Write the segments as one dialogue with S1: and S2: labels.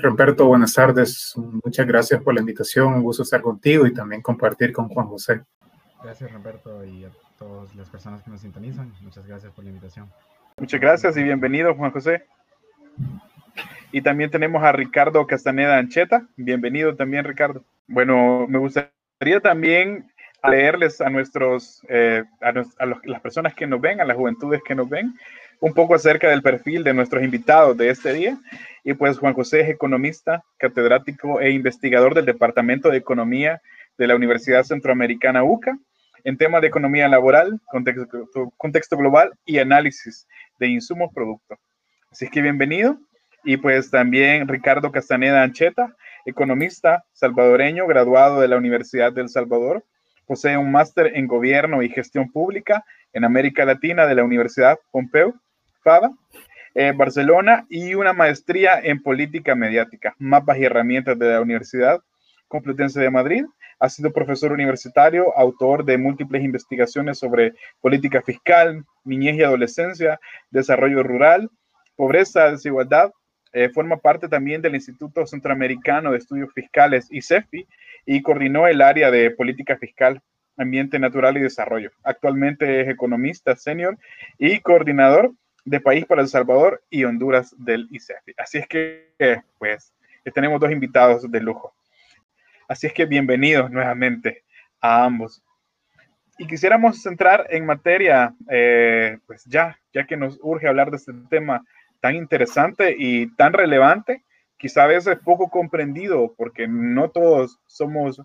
S1: Roberto, buenas tardes. Muchas gracias por la invitación. Un gusto estar contigo y también compartir con Juan José.
S2: Gracias, Roberto, y a todas las personas que nos sintonizan. Muchas gracias por la invitación.
S3: Muchas gracias y bienvenido, Juan José. Y también tenemos a Ricardo Castaneda Ancheta. Bienvenido también, Ricardo. Bueno, me gustaría también leerles a nuestros, eh, a, las personas que nos ven, a las juventudes que nos ven, un poco acerca del perfil de nuestros invitados de este día. Y pues Juan José es economista, catedrático e investigador del Departamento de Economía de la Universidad Centroamericana UCA en temas de economía laboral, contexto, contexto global y análisis de insumos producto. Así que bienvenido. Y pues también Ricardo Castaneda Ancheta, economista salvadoreño, graduado de la Universidad del Salvador, posee un máster en gobierno y gestión pública en América Latina de la Universidad Pompeu En Barcelona, y una maestría en política mediática, mapas y herramientas de la Universidad Complutense de Madrid. Ha sido profesor universitario, autor de múltiples investigaciones sobre política fiscal, niñez y adolescencia, desarrollo rural, pobreza, desigualdad. Eh, forma parte también del Instituto Centroamericano de Estudios Fiscales, ICEFI, y coordinó el área de política fiscal, ambiente natural y desarrollo. Actualmente es economista senior y coordinador de País para El Salvador y Honduras del ICEFI. Así es que, pues, tenemos dos invitados de lujo. Así es que bienvenidos nuevamente a ambos. Y quisiéramos centrar en materia, eh, pues ya, ya que nos urge hablar de este tema tan interesante y tan relevante, quizá a veces poco comprendido, porque no todos somos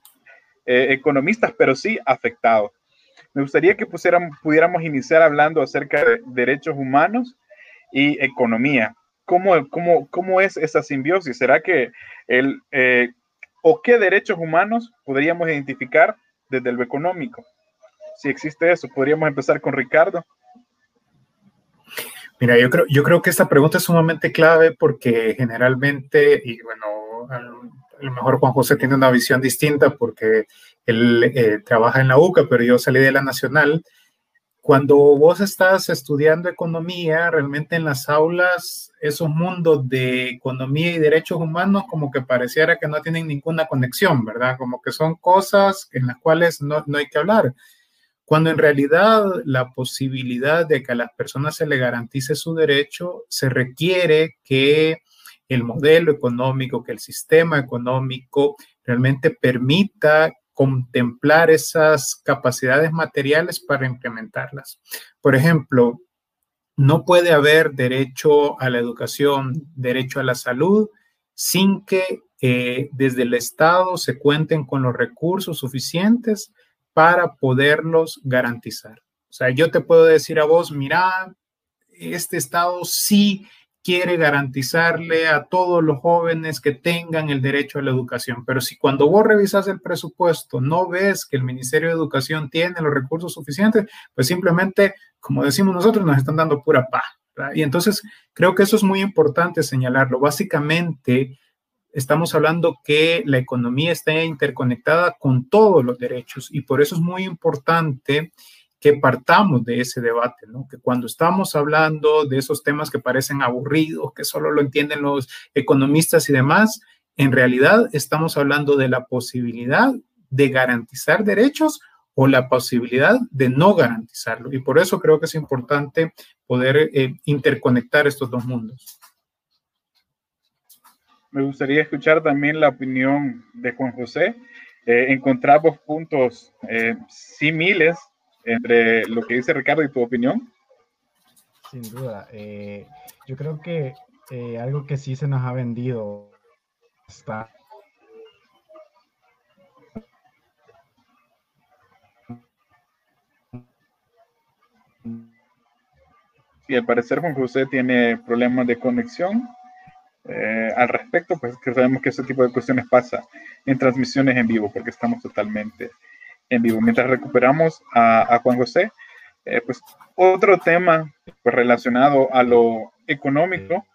S3: eh, economistas, pero sí afectados. Me gustaría que pudiéramos iniciar hablando acerca de derechos humanos y economía. ¿Cómo, cómo, cómo es esa simbiosis? ¿Será que el, eh, o qué derechos humanos podríamos identificar desde lo económico. Si existe eso, podríamos empezar con Ricardo.
S1: Mira, yo creo, yo creo que esta pregunta es sumamente clave porque generalmente, y bueno, a lo mejor Juan José tiene una visión distinta porque él eh, trabaja en la UCA, pero yo salí de la Nacional cuando vos estás estudiando economía, realmente en las aulas, esos mundos de economía y derechos humanos como que pareciera que no tienen ninguna conexión, ¿verdad? Como que son cosas en las cuales no, no hay que hablar. Cuando en realidad la posibilidad de que a las personas se le garantice su derecho, se requiere que el modelo económico, que el sistema económico realmente permita contemplar esas capacidades materiales para implementarlas. Por ejemplo, no puede haber derecho a la educación, derecho a la salud, sin que eh, desde el Estado se cuenten con los recursos suficientes para poderlos garantizar. O sea, yo te puedo decir a vos, mira, este Estado sí quiere garantizarle a todos los jóvenes que tengan el derecho a la educación. Pero si cuando vos revisas el presupuesto no ves que el Ministerio de Educación tiene los recursos suficientes, pues simplemente, como decimos nosotros, nos están dando pura paz. Y entonces creo que eso es muy importante señalarlo. Básicamente, estamos hablando que la economía está interconectada con todos los derechos y por eso es muy importante que partamos de ese debate, ¿no? Que cuando estamos hablando de esos temas que parecen aburridos, que solo lo entienden los economistas y demás, en realidad estamos hablando de la posibilidad de garantizar derechos o la posibilidad de no garantizarlo. Y por eso creo que es importante poder eh, interconectar estos dos mundos.
S3: Me gustaría escuchar también la opinión de Juan José. Eh, encontramos puntos eh, similares entre lo que dice Ricardo y tu opinión?
S2: Sin duda. Eh, yo creo que eh, algo que sí se nos ha vendido está
S3: Sí, al parecer Juan José tiene problemas de conexión. Eh, al respecto, pues que sabemos que ese tipo de cuestiones pasa en transmisiones en vivo, porque estamos totalmente en vivo. Mientras recuperamos a, Juan José, eh, pues otro tema pues, relacionado a lo económico.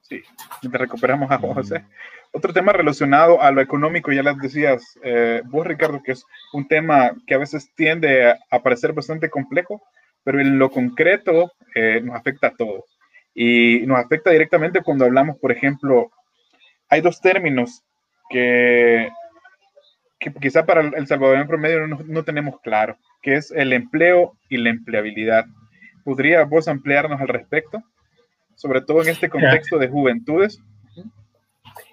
S3: Sí, mientras recuperamos a Juan José. Otro tema relacionado a lo económico, ya les decías eh, vos, Ricardo, que es un tema que a veces tiende a, parecer bastante complejo, pero en lo concreto eh, nos afecta a todos. y nos afecta directamente cuando hablamos, por ejemplo, hay dos términos que, que quizá para el Salvador en promedio no, no tenemos claro, que es el empleo y la empleabilidad. ¿Podría vos ampliarnos al respecto? Sobre todo en este contexto de juventudes.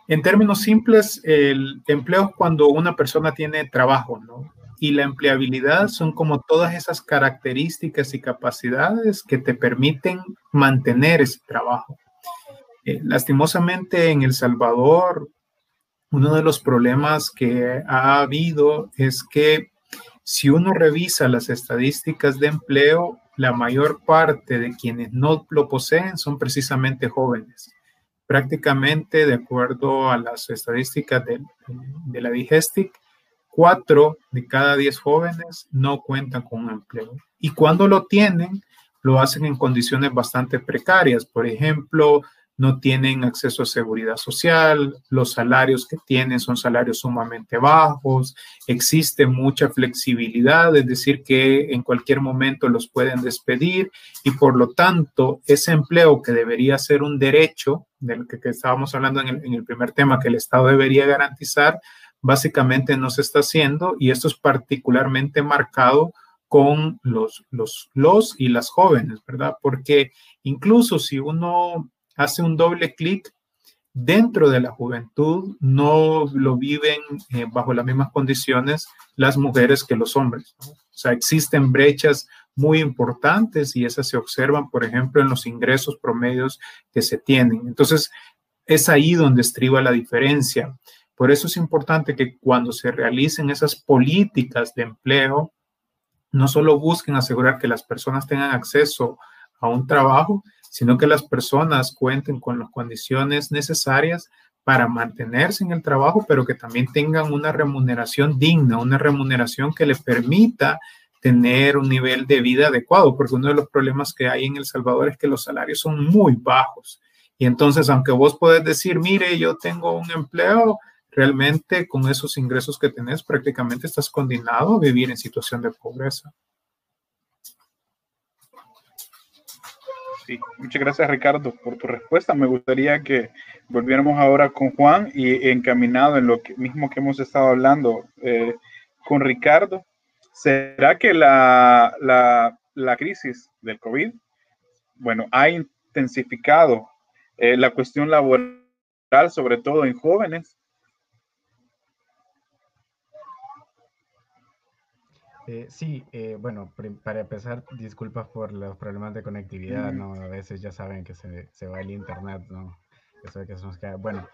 S1: En términos simples, el empleo es cuando una persona tiene trabajo, ¿no? Y la empleabilidad son como todas esas características y capacidades que te permiten mantener ese trabajo. Eh, lastimosamente en El Salvador, uno de los problemas que ha habido es que si uno revisa las estadísticas de empleo, la mayor parte de quienes no lo poseen son precisamente jóvenes. Prácticamente, de acuerdo a las estadísticas de, la Digestic, cuatro de cada diez jóvenes no cuentan con un empleo. Y cuando lo tienen, lo hacen en condiciones bastante precarias. Por ejemplo, no tienen acceso a seguridad social, los salarios que tienen son salarios sumamente bajos, existe mucha flexibilidad, es decir, que en cualquier momento los pueden despedir y por lo tanto ese empleo que debería ser un derecho, del que, estábamos hablando en el, en el primer tema, que el Estado debería garantizar, básicamente no se está haciendo y esto es particularmente marcado con los, los, los y las jóvenes, ¿verdad? Porque incluso si uno hace un doble clic dentro de la juventud, no lo viven eh, bajo las mismas condiciones las mujeres que los hombres. O sea, existen brechas muy importantes y esas se observan, por ejemplo, en los ingresos promedios que se tienen. Entonces, es ahí donde estriba la diferencia. Por eso es importante que cuando se realicen esas políticas de empleo, no solo busquen asegurar que las personas tengan acceso a un trabajo, sino que las personas cuenten con las condiciones necesarias para mantenerse en el trabajo, pero que también tengan una remuneración digna, una remuneración que le permita tener un nivel de vida adecuado, porque uno de los problemas que hay en El Salvador es que los salarios son muy bajos. Y entonces, aunque vos podés decir, mire, yo tengo un empleo, realmente con esos ingresos que tenés, prácticamente estás condenado a vivir en situación de pobreza.
S3: Sí, muchas gracias Ricardo por tu respuesta. Me gustaría que volviéramos ahora con Juan y encaminado en lo mismo que hemos estado hablando eh, con Ricardo. ¿Será que la, crisis del COVID, bueno, ha intensificado eh, la cuestión laboral, sobre todo en jóvenes?
S2: Eh, sí, eh, bueno, para empezar, disculpas por los problemas de conectividad, ¿no? A veces ya saben que se, se va el internet, ¿no? Eso que se nos queda. Bueno,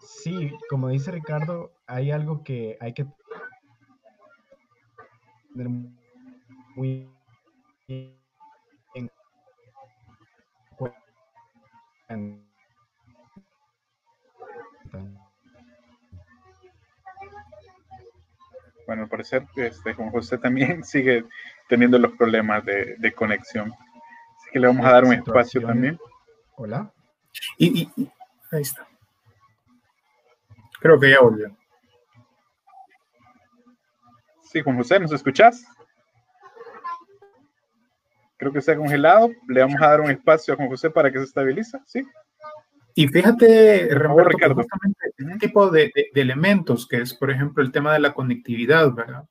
S2: sí, como dice Ricardo, hay algo que hay que tener muy en cuenta
S3: bueno, al parecer este, Juan José también sigue teniendo los problemas de, conexión. Así que le vamos a dar un espacio también.
S2: Hola.
S1: Y, ahí está. Creo que ya volvió.
S3: Sí, Juan José, ¿nos escuchás? Creo que se ha congelado. Le vamos a dar un espacio a Juan José para que se estabilice, ¿sí?
S1: Y fíjate, Ricardo, justamente este tipo de, elementos, que es, por ejemplo, el tema de la conectividad, ¿verdad?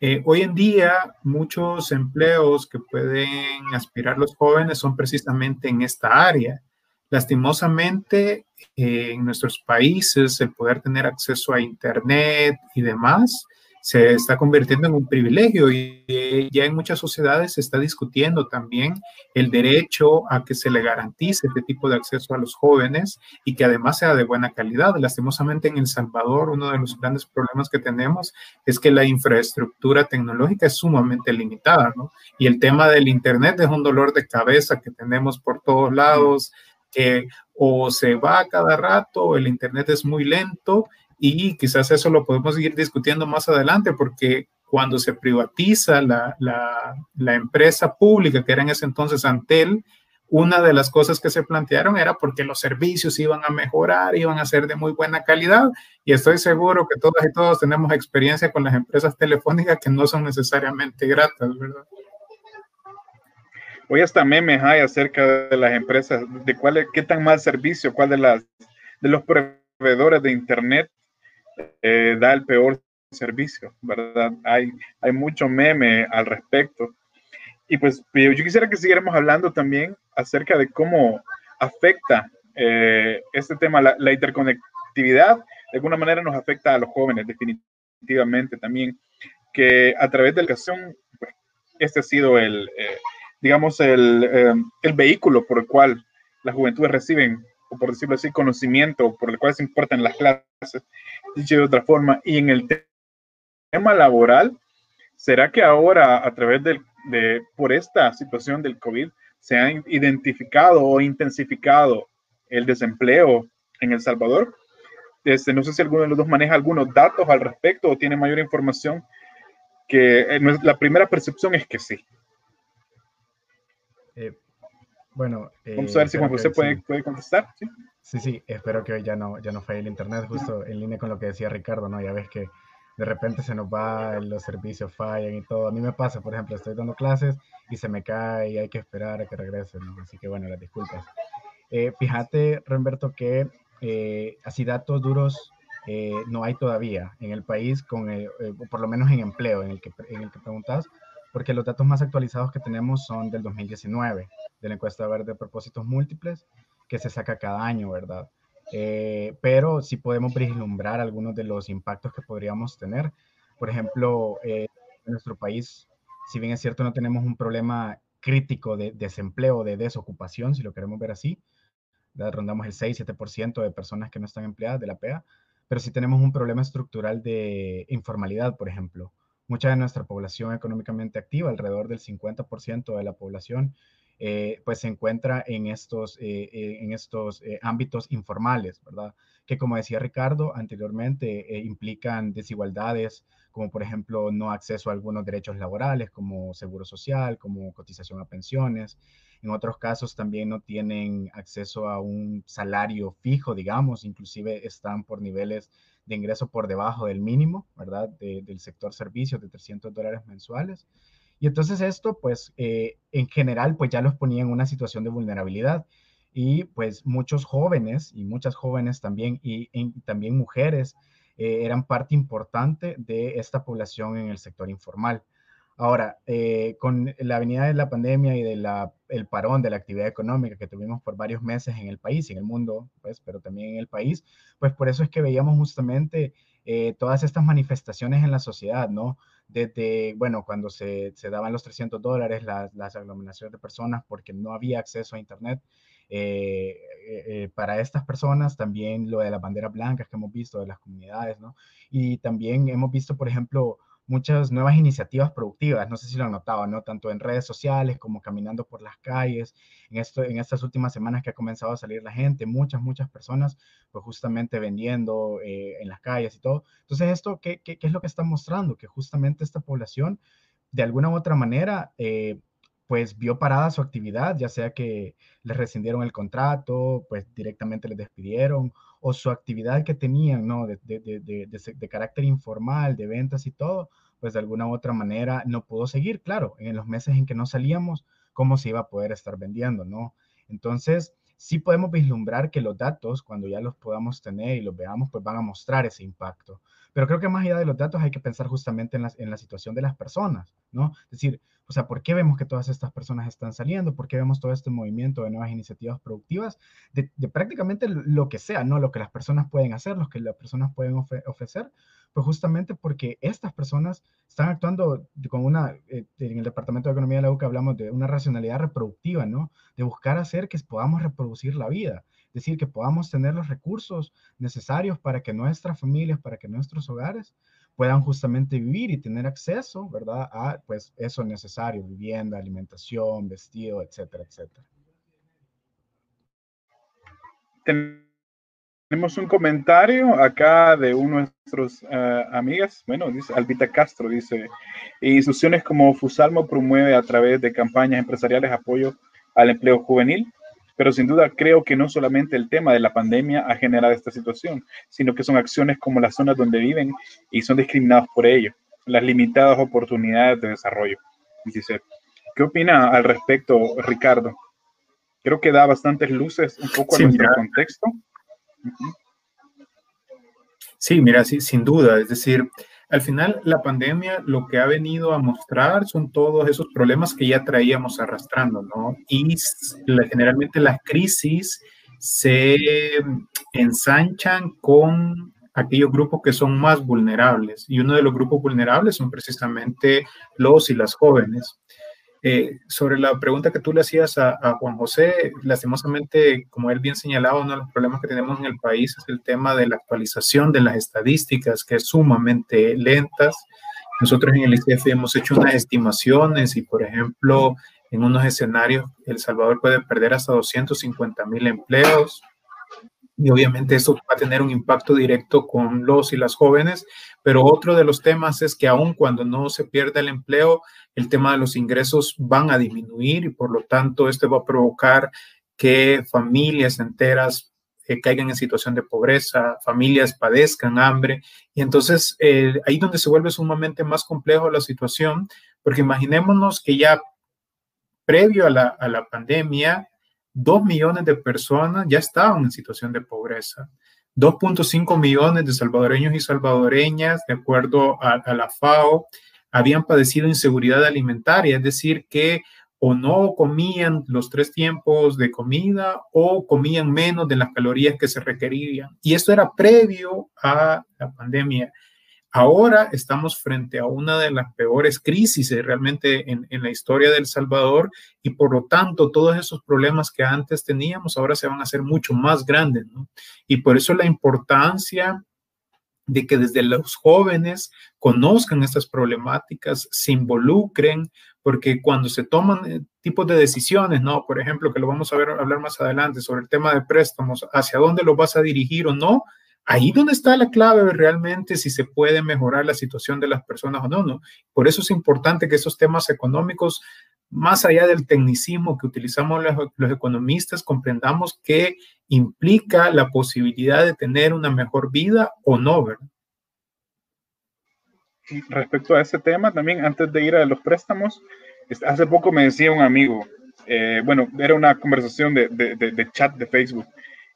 S1: Eh, hoy en día, muchos empleos que pueden aspirar los jóvenes son precisamente en esta área. Lastimosamente, eh, en nuestros países, el poder tener acceso a Internet y demás se está convirtiendo en un privilegio y ya en muchas sociedades se está discutiendo también el derecho a que se le garantice este tipo de acceso a los jóvenes y que además sea de buena calidad. Lastimosamente en El Salvador uno de los grandes problemas que tenemos es que la infraestructura tecnológica es sumamente limitada, ¿no? Y el tema del Internet es un dolor de cabeza que tenemos por todos lados, que o se va a cada rato, el Internet es muy lento y quizás eso lo podemos seguir discutiendo más adelante porque cuando se privatiza la, la, empresa pública, que era en ese entonces Antel, una de las cosas que se plantearon era porque los servicios iban a mejorar, iban a ser de muy buena calidad y estoy seguro que todas y todos tenemos experiencia con las empresas telefónicas que no son necesariamente gratas, ¿verdad?
S3: Hoy hasta memes hay acerca de las empresas, de cuál qué tan mal servicio, cuál de las de los proveedores de internet eh, da el peor servicio, ¿verdad? Hay, hay mucho meme al respecto. Y pues yo quisiera que siguiéramos hablando también acerca de cómo afecta eh, este tema, la, interconectividad, de alguna manera nos afecta a los jóvenes, definitivamente también, que a través de la educación, pues, este ha sido el, eh, digamos, el, eh, el, vehículo por el cual las juventudes reciben, o por decirlo así, conocimiento, por el cual se importan las clases, dicho de otra forma, y en el tema laboral, ¿será que ahora a través del, de, por esta situación del COVID, se ha identificado o intensificado el desempleo en El Salvador. Este, no sé si alguno de los dos maneja algunos datos al respecto o tiene mayor información, que eh, la primera percepción es que sí.
S2: Eh, bueno,
S3: eh, vamos a ver si Juan José puede, puede, contestar. ¿sí?
S2: ¿Sí? sí, espero que hoy ya no, ya no falle el internet, justo en línea con lo que decía Ricardo, ¿no? Ya ves que de repente se nos va, los servicios fallan y todo. A mí me pasa, por ejemplo, estoy dando clases y se me cae y hay que esperar a que regrese, ¿no? Así que bueno, las disculpas. Eh, fíjate, Remberto, que eh, así datos duros eh, no hay todavía en el país, con por lo menos en empleo, en el, que, en el que preguntas, porque los datos más actualizados que tenemos son del 2019, de la encuesta verde de propósitos múltiples, que se saca cada año, ¿verdad? Eh, pero sí podemos vislumbrar algunos de los impactos que podríamos tener. Por ejemplo, eh, en nuestro país, si bien es cierto, no tenemos un problema crítico de desempleo, de desocupación, si lo queremos ver así, rondamos el 6-7% de personas que no están empleadas de la PEA, pero sí tenemos un problema estructural de informalidad, por ejemplo. Mucha de nuestra población económicamente activa, alrededor del 50% de la población, eh, pues se encuentra en estos, eh, eh, en estos ámbitos informales, ¿verdad? Que como decía Ricardo anteriormente, implican desigualdades como por ejemplo no acceso a algunos derechos laborales como seguro social, como cotización a pensiones. En otros casos también no tienen acceso a un salario fijo, digamos, inclusive están por niveles de ingreso por debajo del mínimo, ¿verdad? del sector servicios de 300 dólares mensuales. Y entonces esto, pues, eh, en general, pues ya los ponía en una situación de vulnerabilidad. Y pues muchos jóvenes y muchas jóvenes también, y, también mujeres, eh, eran parte importante de esta población en el sector informal. Ahora, eh, con la venida de la pandemia y del el parón de la actividad económica que tuvimos por varios meses en el país y en el mundo, pues, pero también en el país, pues por eso es que veíamos justamente todas estas manifestaciones en la sociedad, ¿no? desde, bueno, cuando se, se daban los 300 dólares, las, las, aglomeraciones de personas porque no había acceso a Internet. Eh, eh, eh, para estas personas, también lo de las banderas blancas que hemos visto de las comunidades, ¿no? Y también hemos visto, por ejemplo, muchas nuevas iniciativas productivas, no sé si lo han notado, ¿no? Tanto en redes sociales como caminando por las calles, en, esto, en estas últimas semanas que ha comenzado a salir la gente, muchas, muchas personas, pues justamente vendiendo eh, en las calles y todo. Entonces, ¿esto qué, qué, qué, es lo que está mostrando? Que justamente esta población, de alguna u otra manera, eh, pues vio parada su actividad, ya sea que les rescindieron el contrato, pues directamente les despidieron, o su actividad que tenían, ¿no? De, de, de, de, carácter informal, de ventas y todo, pues de alguna u otra manera no pudo seguir, claro, en los meses en que no salíamos, ¿cómo se iba a poder estar vendiendo, ¿no? Entonces, sí podemos vislumbrar que los datos, cuando ya los podamos tener y los veamos, pues van a mostrar ese impacto. Pero creo que más allá de los datos hay que pensar justamente en la, en la situación de las personas, ¿no? Es decir, o sea, ¿por qué vemos que todas estas personas están saliendo? ¿Por qué vemos todo este movimiento de nuevas iniciativas productivas? De, prácticamente lo que sea, ¿no? Lo que las personas pueden hacer, lo que las personas pueden ofrecer, pues justamente porque estas personas están actuando con una, eh, en el Departamento de Economía de la UCA hablamos de una racionalidad reproductiva, ¿no? De buscar hacer que podamos reproducir la vida, decir, que podamos tener los recursos necesarios para que nuestras familias, para que nuestros hogares puedan justamente vivir y tener acceso, ¿verdad? A pues eso necesario, vivienda, alimentación, vestido, etcétera, etcétera.
S3: Tenemos un comentario acá de uno de nuestros uh, amigas, bueno, dice Albita Castro, dice, instituciones como Fusalmo promueve a través de campañas empresariales apoyo al empleo juvenil pero sin duda creo que no solamente el tema de la pandemia ha generado esta situación, sino que son acciones como las zonas donde viven y son discriminados por ello, las limitadas oportunidades de desarrollo. Dice, ¿Qué opina al respecto, Ricardo? Creo que da bastantes luces un poco a nuestro contexto.
S1: Sí, mira, sí, sin duda. Es decir, al final la pandemia lo que ha venido a mostrar son todos esos problemas que ya traíamos arrastrando, ¿no? Y generalmente las crisis se ensanchan con aquellos grupos que son más vulnerables. Y uno de los grupos vulnerables son precisamente los y las jóvenes. Eh, sobre la pregunta que tú le hacías a, Juan José, lastimosamente, como él bien señalaba, uno de los problemas que tenemos en el país es el tema de la actualización de las estadísticas, que es sumamente lentas. Nosotros en el ICF hemos hecho unas estimaciones y, por ejemplo, en unos escenarios, El Salvador puede perder hasta 250 mil empleos, y obviamente eso va a tener un impacto directo con los y las jóvenes, pero otro de los temas es que aun cuando no se pierda el empleo, el tema de los ingresos van a disminuir y por lo tanto esto va a provocar que familias enteras eh, caigan en situación de pobreza, familias padezcan hambre. Y entonces eh, ahí donde se vuelve sumamente más complejo la situación, porque imaginémonos que ya previo a la, a la pandemia, Dos millones de personas ya estaban en situación de pobreza. 2.5 millones de salvadoreños y salvadoreñas, de acuerdo a, la FAO, habían padecido inseguridad alimentaria, es decir, que o no comían los tres tiempos de comida o comían menos de las calorías que se requerían. Y esto era previo a la pandemia. Ahora estamos frente a una de las peores crisis realmente en, la historia del Salvador y por lo tanto todos esos problemas que antes teníamos ahora se van a hacer mucho más grandes. Y por eso la importancia de que desde los jóvenes conozcan estas problemáticas, se involucren, porque cuando se toman eh, tipos de decisiones, ¿no? Por ejemplo, que lo vamos a ver hablar más adelante sobre el tema de préstamos, hacia dónde lo vas a dirigir o no, ahí donde está la clave realmente si se puede mejorar la situación de las personas o no, ¿no? Por eso es importante que esos temas económicos, más allá del tecnicismo que utilizamos los, economistas, comprendamos que implica la posibilidad de tener una mejor vida o no, ¿verdad?
S3: Respecto a ese tema, también antes de ir a los préstamos, hace poco me decía un amigo, eh, bueno, era una conversación de, de chat de Facebook,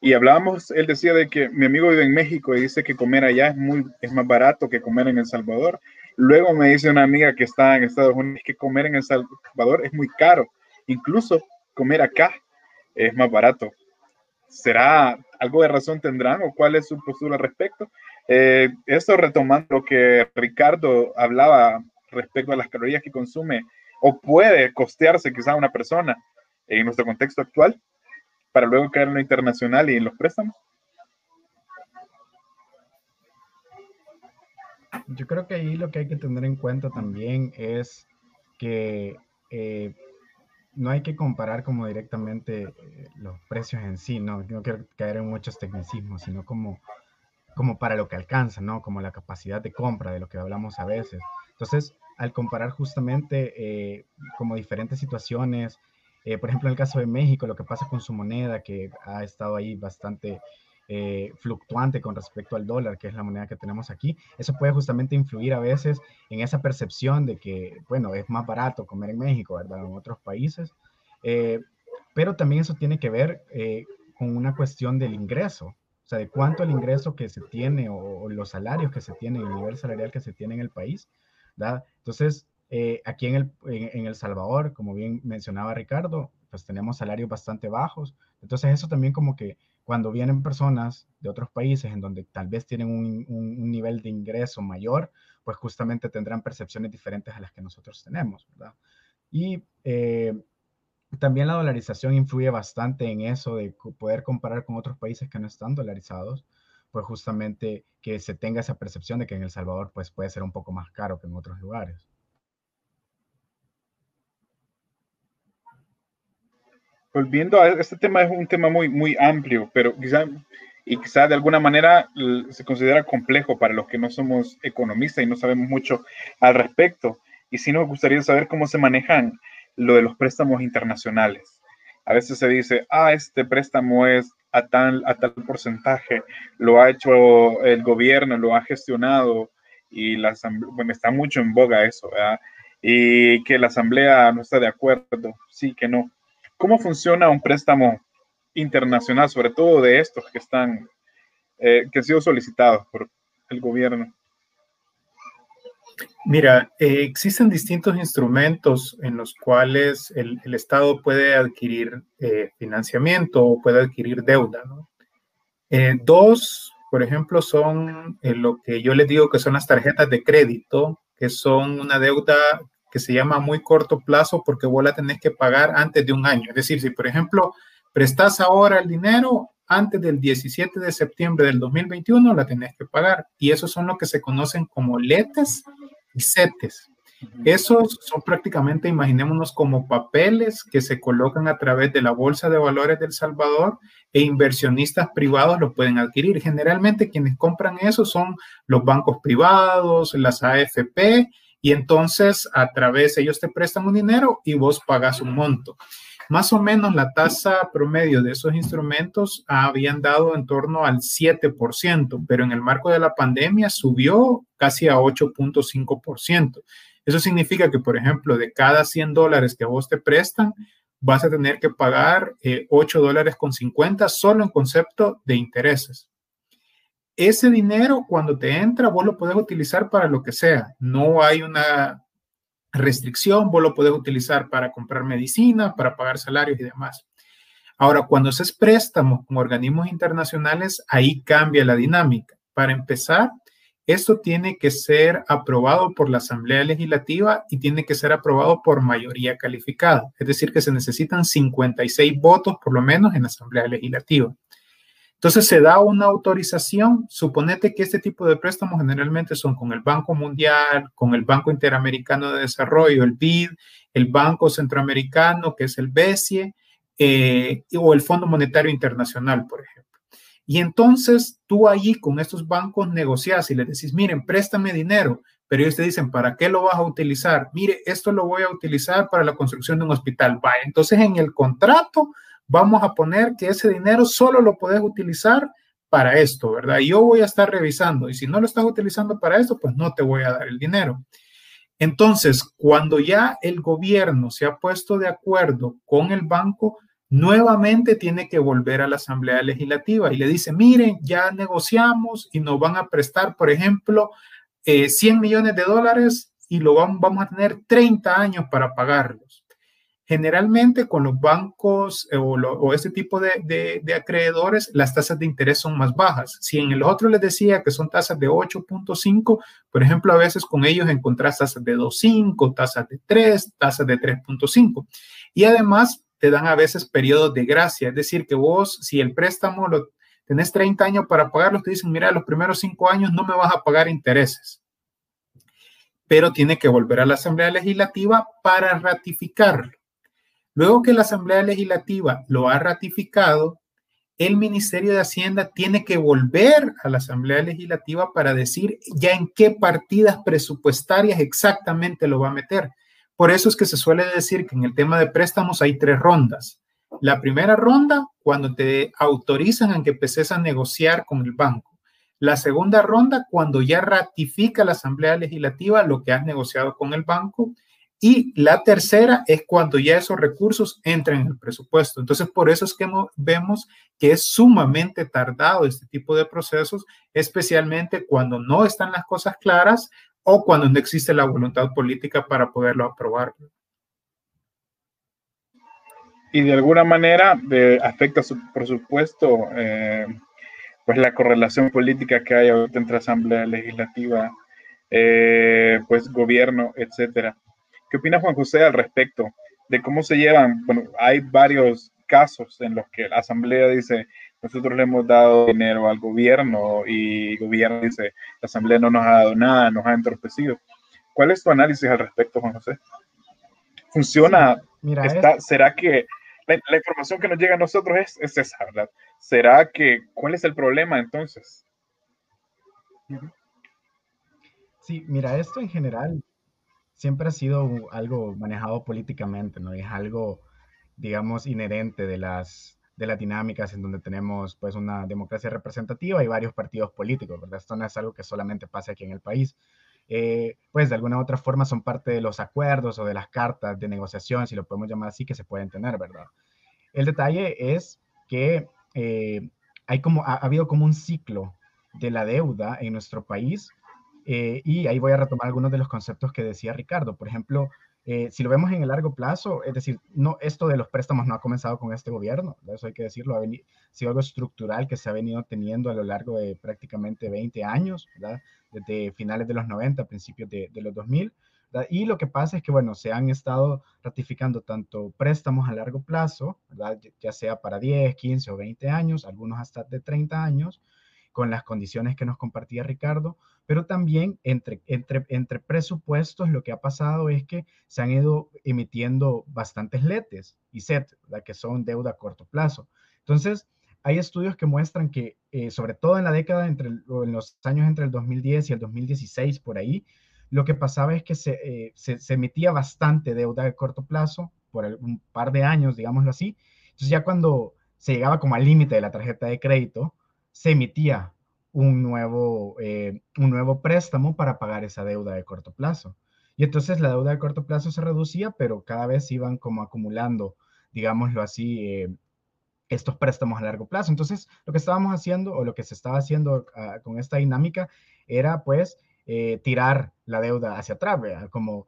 S3: y hablábamos, él decía de que mi amigo vive en México y dice que comer allá es, muy, es más barato que comer en El Salvador. Luego me dice una amiga que está en Estados Unidos que comer en El Salvador es muy caro. Incluso comer acá es más barato. ¿Será algo de razón tendrán o cuál es su postura al respecto? Eh, esto retomando lo que Ricardo hablaba respecto a las calorías que consume o puede costearse quizá una persona en nuestro contexto actual para luego caer en lo internacional y en los préstamos?
S2: Yo creo que ahí lo que hay que tener en cuenta también es que eh, no hay que comparar como directamente eh, los precios en sí, ¿no? No quiero caer en muchos tecnicismos, sino como, como para lo que alcanza, ¿no? Como la capacidad de compra, de lo que hablamos a veces. Entonces, al comparar justamente eh, como diferentes situaciones, eh, por ejemplo, en el caso de México, lo que pasa con su moneda, que ha estado ahí bastante eh, fluctuante con respecto al dólar, que es la moneda que tenemos aquí, eso puede justamente influir a veces en esa percepción de que, bueno, es más barato comer en México, ¿verdad? En otros países. Eh, pero también eso tiene que ver con una cuestión del ingreso, o sea, de cuánto el ingreso que se tiene o, los salarios que se tienen, el nivel salarial que se tiene en el país, ¿verdad? Entonces, eh, aquí en el, en, El Salvador, como bien mencionaba Ricardo, pues tenemos salarios bastante bajos. Entonces eso también como que cuando vienen personas de otros países en donde tal vez tienen un, un, nivel de ingreso mayor, pues justamente tendrán percepciones diferentes a las que nosotros tenemos, ¿verdad? Y eh, también la dolarización influye bastante en eso de poder comparar con otros países que no están dolarizados, pues justamente que se tenga esa percepción de que en El Salvador pues puede ser un poco más caro que en otros lugares.
S3: Volviendo a este tema, es un tema muy, muy amplio, pero quizá, y quizá de alguna manera se considera complejo para los que no somos economistas y no sabemos mucho al respecto. Y sí nos gustaría saber cómo se manejan lo de los préstamos internacionales. A veces se dice, ah, este préstamo es a tal, a tal porcentaje, lo ha hecho el gobierno, lo ha gestionado y las, bueno, está mucho en boga eso, ¿verdad? y que la Asamblea no está de acuerdo, sí, que no. ¿Cómo funciona un préstamo internacional, sobre todo de estos que están, eh, que han sido solicitados por el gobierno?
S1: Mira, eh, existen distintos instrumentos en los cuales el, Estado puede adquirir eh, financiamiento o puede adquirir deuda. dos, por ejemplo, son lo que yo les digo que son las tarjetas de crédito, que son una deuda que se llama muy corto plazo porque vos la tenés que pagar antes de un año. Es decir, si por ejemplo prestas ahora el dinero, antes del 17 de septiembre del 2021 la tenés que pagar. Y esos son lo que se conocen como letes y setes. Esos son prácticamente, imaginémonos, como papeles que se colocan a través de la Bolsa de Valores del Salvador e inversionistas privados lo pueden adquirir. Generalmente quienes compran eso son los bancos privados, las AFP, y entonces a través ellos te prestan un dinero y vos pagas un monto. Más o menos la tasa promedio de esos instrumentos habían dado en torno al 7%, pero en el marco de la pandemia subió casi a 8.5%. Eso significa que, por ejemplo, de cada 100 dólares que vos te prestan, vas a tener que pagar 8 eh, dólares con 50 solo en concepto de intereses. Ese dinero, cuando te entra, vos lo puedes utilizar para lo que sea. No hay una restricción, vos lo puedes utilizar para comprar medicina, para pagar salarios y demás. Ahora, cuando haces préstamos con organismos internacionales, ahí cambia la dinámica. Para empezar, esto tiene que ser aprobado por la Asamblea Legislativa y tiene que ser aprobado por mayoría calificada. Es decir, que se necesitan 56 votos por lo menos en la Asamblea Legislativa. Entonces se da una autorización, suponete que este tipo de préstamos generalmente son con el Banco Mundial, con el Banco Interamericano de Desarrollo, el BID, el Banco Centroamericano, que es el BESIE, eh, o el Fondo Monetario Internacional, por ejemplo. Y entonces tú allí con estos bancos negocias y les decís, miren, préstame dinero, pero ellos te dicen, ¿para qué lo vas a utilizar? Mire, esto lo voy a utilizar para la construcción de un hospital. Vaya, entonces en el contrato vamos a poner que ese dinero solo lo puedes utilizar para esto, ¿verdad? Yo voy a estar revisando y si no lo estás utilizando para esto, pues no te voy a dar el dinero. Entonces, cuando ya el gobierno se ha puesto de acuerdo con el banco, nuevamente tiene que volver a la Asamblea Legislativa y le dice, miren, ya negociamos y nos van a prestar, por ejemplo, 100 eh, millones de dólares y lo vamos a tener 30 años para pagarlos. Generalmente con los bancos eh, o, este tipo de, acreedores, las tasas de interés son más bajas. Si en el otro les decía que son tasas de 8.5, por ejemplo, a veces con ellos encontrás tasas de 2.5, tasas de 3, tasas de 3.5. Y además te dan a veces periodos de gracia, es decir, que vos, si el préstamo lo tenés 30 años para pagarlo, te dicen, mira, los primeros 5 años no me vas a pagar intereses pero tiene que volver a la Asamblea Legislativa para ratificarlo. Luego que la Asamblea Legislativa lo ha ratificado, el Ministerio de Hacienda tiene que volver a la Asamblea Legislativa para decir ya en qué partidas presupuestarias exactamente lo va a meter. Por eso es que se suele decir que en el tema de préstamos hay tres rondas. La primera ronda, cuando te autorizan a que empeces a negociar con el banco. La segunda ronda, cuando ya ratifica la Asamblea Legislativa lo que has negociado con el banco. Y la tercera es cuando ya esos recursos entran en el presupuesto. Entonces, por eso es que vemos que es sumamente tardado este tipo de procesos, especialmente cuando no están las cosas claras o cuando no existe la voluntad política para poderlo aprobar.
S3: Y de alguna manera afecta su presupuesto, eh, pues la correlación política que hay entre Asamblea Legislativa, eh, pues gobierno, etcétera. ¿Qué opina Juan José al respecto de cómo se llevan? Bueno, hay varios casos en los que la Asamblea dice, nosotros le hemos dado dinero al gobierno y el gobierno dice, la Asamblea no nos ha dado nada, nos ha entorpecido. ¿Cuál es tu análisis al respecto, Juan José? ¿Funciona? Mira, ¿Será que la, información que nos llega a nosotros es, es, esa, verdad? ¿Será que cuál es el problema entonces?
S2: Sí, mira, esto en general siempre ha sido algo manejado políticamente, ¿no? Es algo, digamos, inherente de las, de las dinámicas en donde tenemos pues una democracia representativa y varios partidos políticos, ¿verdad? Esto no es algo que solamente pasa aquí en el país. eh, pues de alguna u otra forma son parte de los acuerdos o de las cartas de negociación, si lo podemos llamar así, que se pueden tener, ¿verdad? El detalle es que eh, hay como, ha, habido como un ciclo de la deuda en nuestro país eh, y ahí voy a retomar algunos de los conceptos que decía Ricardo. Por ejemplo, eh, si lo vemos en el largo plazo, es decir, no, esto de los préstamos no ha comenzado con este gobierno, eso hay que decirlo, ha sido algo estructural que se ha venido teniendo a lo largo de prácticamente 20 años, ¿verdad? desde finales de los 90, principios de, de los 2000. Y lo que pasa es que, bueno, se han estado ratificando tanto préstamos a largo plazo, ¿verdad? ya sea para 10, 15 o 20 años, algunos hasta de 30 años, con las condiciones que nos compartía Ricardo, pero también entre, entre, entre presupuestos lo que ha pasado es que se han ido emitiendo bastantes letes y SET, la que son deuda a corto plazo. Entonces, hay estudios que muestran que, eh, sobre todo en la década, entre, en los años entre el 2010 y el 2016, por ahí, lo que pasaba es que se, eh, se, emitía bastante deuda a corto plazo por un par de años, digámoslo así. Entonces ya cuando se llegaba como al límite de la tarjeta de crédito, se emitía un nuevo, eh, un nuevo préstamo para pagar esa deuda de corto plazo. Y entonces la deuda de corto plazo se reducía, pero cada vez iban como acumulando, digámoslo así, eh, estos préstamos a largo plazo. Entonces, lo que estábamos haciendo o lo que se estaba haciendo ah, con esta dinámica era pues eh, tirar la deuda hacia atrás, como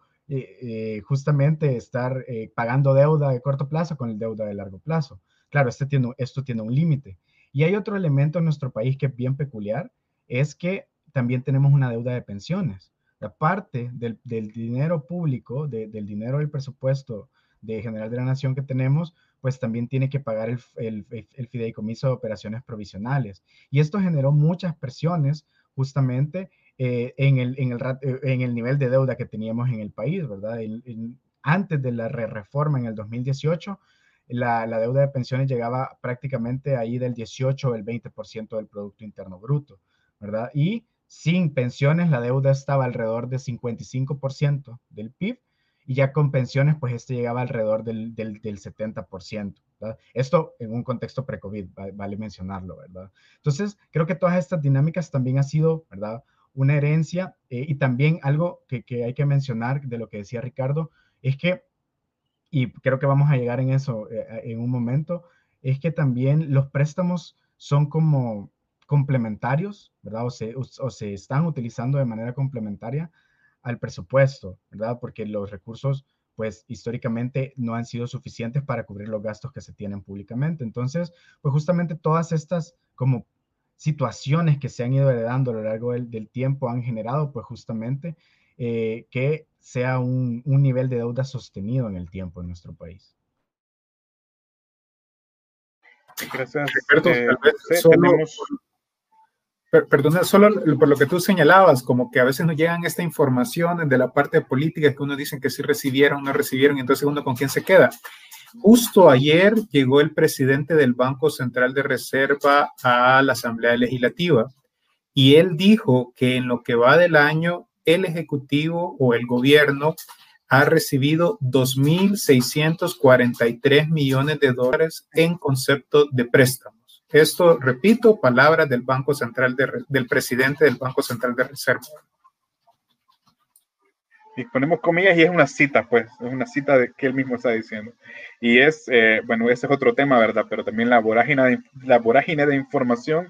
S2: justamente estar pagando deuda de corto plazo con el deuda de largo plazo. Claro, este tiene, esto tiene un límite. Y hay otro elemento en nuestro país que es bien peculiar, es que también tenemos una deuda de pensiones. La parte del, dinero público, del dinero del presupuesto de General de la Nación que tenemos, pues también tiene que pagar el, fideicomiso de operaciones provisionales. Y esto generó muchas presiones justamente eh, eh, en, el, nivel de deuda que teníamos en el país, ¿verdad? antes de la reforma en el 2018, la, deuda de pensiones llegaba prácticamente ahí del 18 o el 20% del Producto Interno Bruto, ¿verdad? Y sin pensiones la deuda estaba alrededor de 55% del PIB y ya con pensiones pues este llegaba alrededor del, del, 70%. ¿verdad? Esto en un contexto pre-COVID, vale mencionarlo, ¿verdad? Entonces, creo que todas estas dinámicas también ha sido, ¿verdad? Una herencia eh, y también algo que, que hay que mencionar de lo que decía Ricardo, es que y creo que vamos a llegar en eso eh, en un momento, es que también los préstamos son como complementarios, ¿verdad? O se, o, se están utilizando de manera complementaria al presupuesto, ¿verdad? Porque los recursos, pues históricamente no han sido suficientes para cubrir los gastos que se tienen públicamente. Entonces, pues justamente todas estas como situaciones que se han ido heredando a lo largo del, del tiempo han generado, pues justamente eh, que sea un, nivel de deuda sostenido en el tiempo en nuestro país.
S3: Gracias.
S1: Eh, perdona, solo por lo que tú señalabas, como que a veces nos llegan esta información de la parte política que uno dice que sí recibieron, no recibieron, y entonces uno con quién se queda. Justo ayer llegó el presidente del Banco Central de Reserva a la Asamblea Legislativa y él dijo que en lo que va del año el Ejecutivo o el gobierno ha recibido 2.643 millones de dólares en concepto de préstamos. Esto, repito, palabras del Banco Central del presidente del Banco Central de Reserva.
S3: Y ponemos comillas y es una cita, pues, es una cita de que él mismo está diciendo. Y es, eh, bueno, ese es otro tema, ¿verdad? Pero también la vorágine, de, la vorágine de información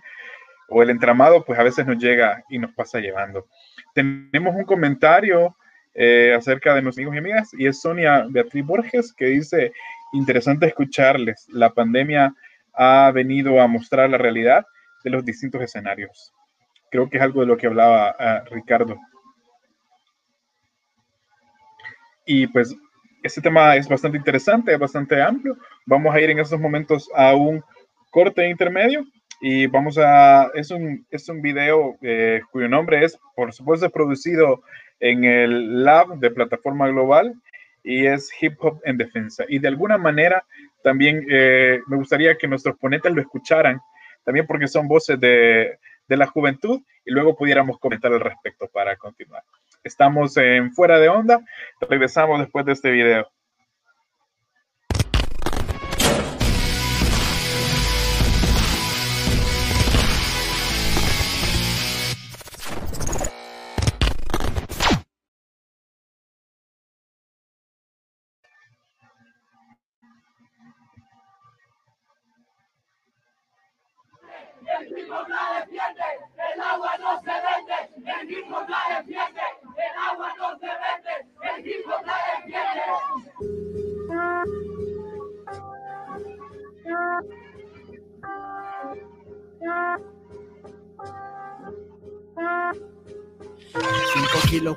S3: o el entramado, pues a veces nos llega y nos pasa llevando. Tenemos un comentario eh, acerca de nuestros amigos y amigas y es Sonia Beatriz Borges que dice, interesante escucharles, la pandemia ha venido a mostrar la realidad de los distintos escenarios. Creo que es algo de lo que hablaba ah, Ricardo. Y pues este tema es bastante interesante, es bastante amplio. Vamos a ir en estos momentos a un corte intermedio y vamos a, es un, es un video eh, cuyo nombre es, por supuesto, producido en el lab de plataforma global y es Hip Hop en Defensa. Y de alguna manera también eh, me gustaría que nuestros ponentes lo escucharan, también porque son voces de, de la juventud y luego pudiéramos comentar al respecto para continuar. Estamos en Fuera de Onda, regresamos después de este video.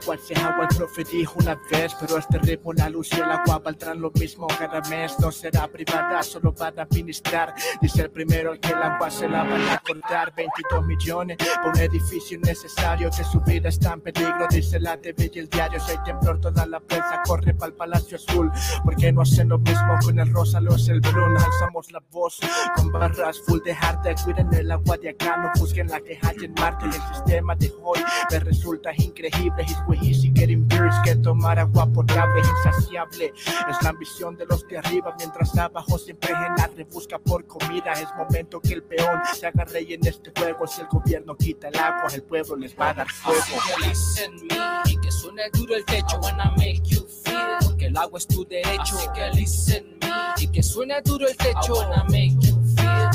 S4: Kilowatts de agua, el profe dijo una vez, pero este ritmo, la luz y el agua valdrán lo mismo cada mes. No será privada, solo para administrar. Dice el primero que el agua se la van a cortar. 22 millones por un edificio innecesario que su vida está en peligro. Dice la TV y el diario. Si hay temblor, toda la prensa corre para el Palacio Azul. porque no hacen lo mismo con el rosa, los el blue? Alzamos la voz con barras full de arte. Cuiden el agua de acá, no busquen la que hay en Marte. Y el sistema de hoy me resulta increíble. Easy getting beers que tomar agua potable insaciable. Es la ambición de los de arriba, mientras abajo siempre en la rebusca por comida. Es momento que el peón se haga rey en este juego. Si el gobierno quita el agua, el pueblo les va a dar fuego.
S5: listen me y que suene duro el techo. Wanna make you feel porque el agua es tu derecho. Así que listen me y que suene duro el techo. wanna make you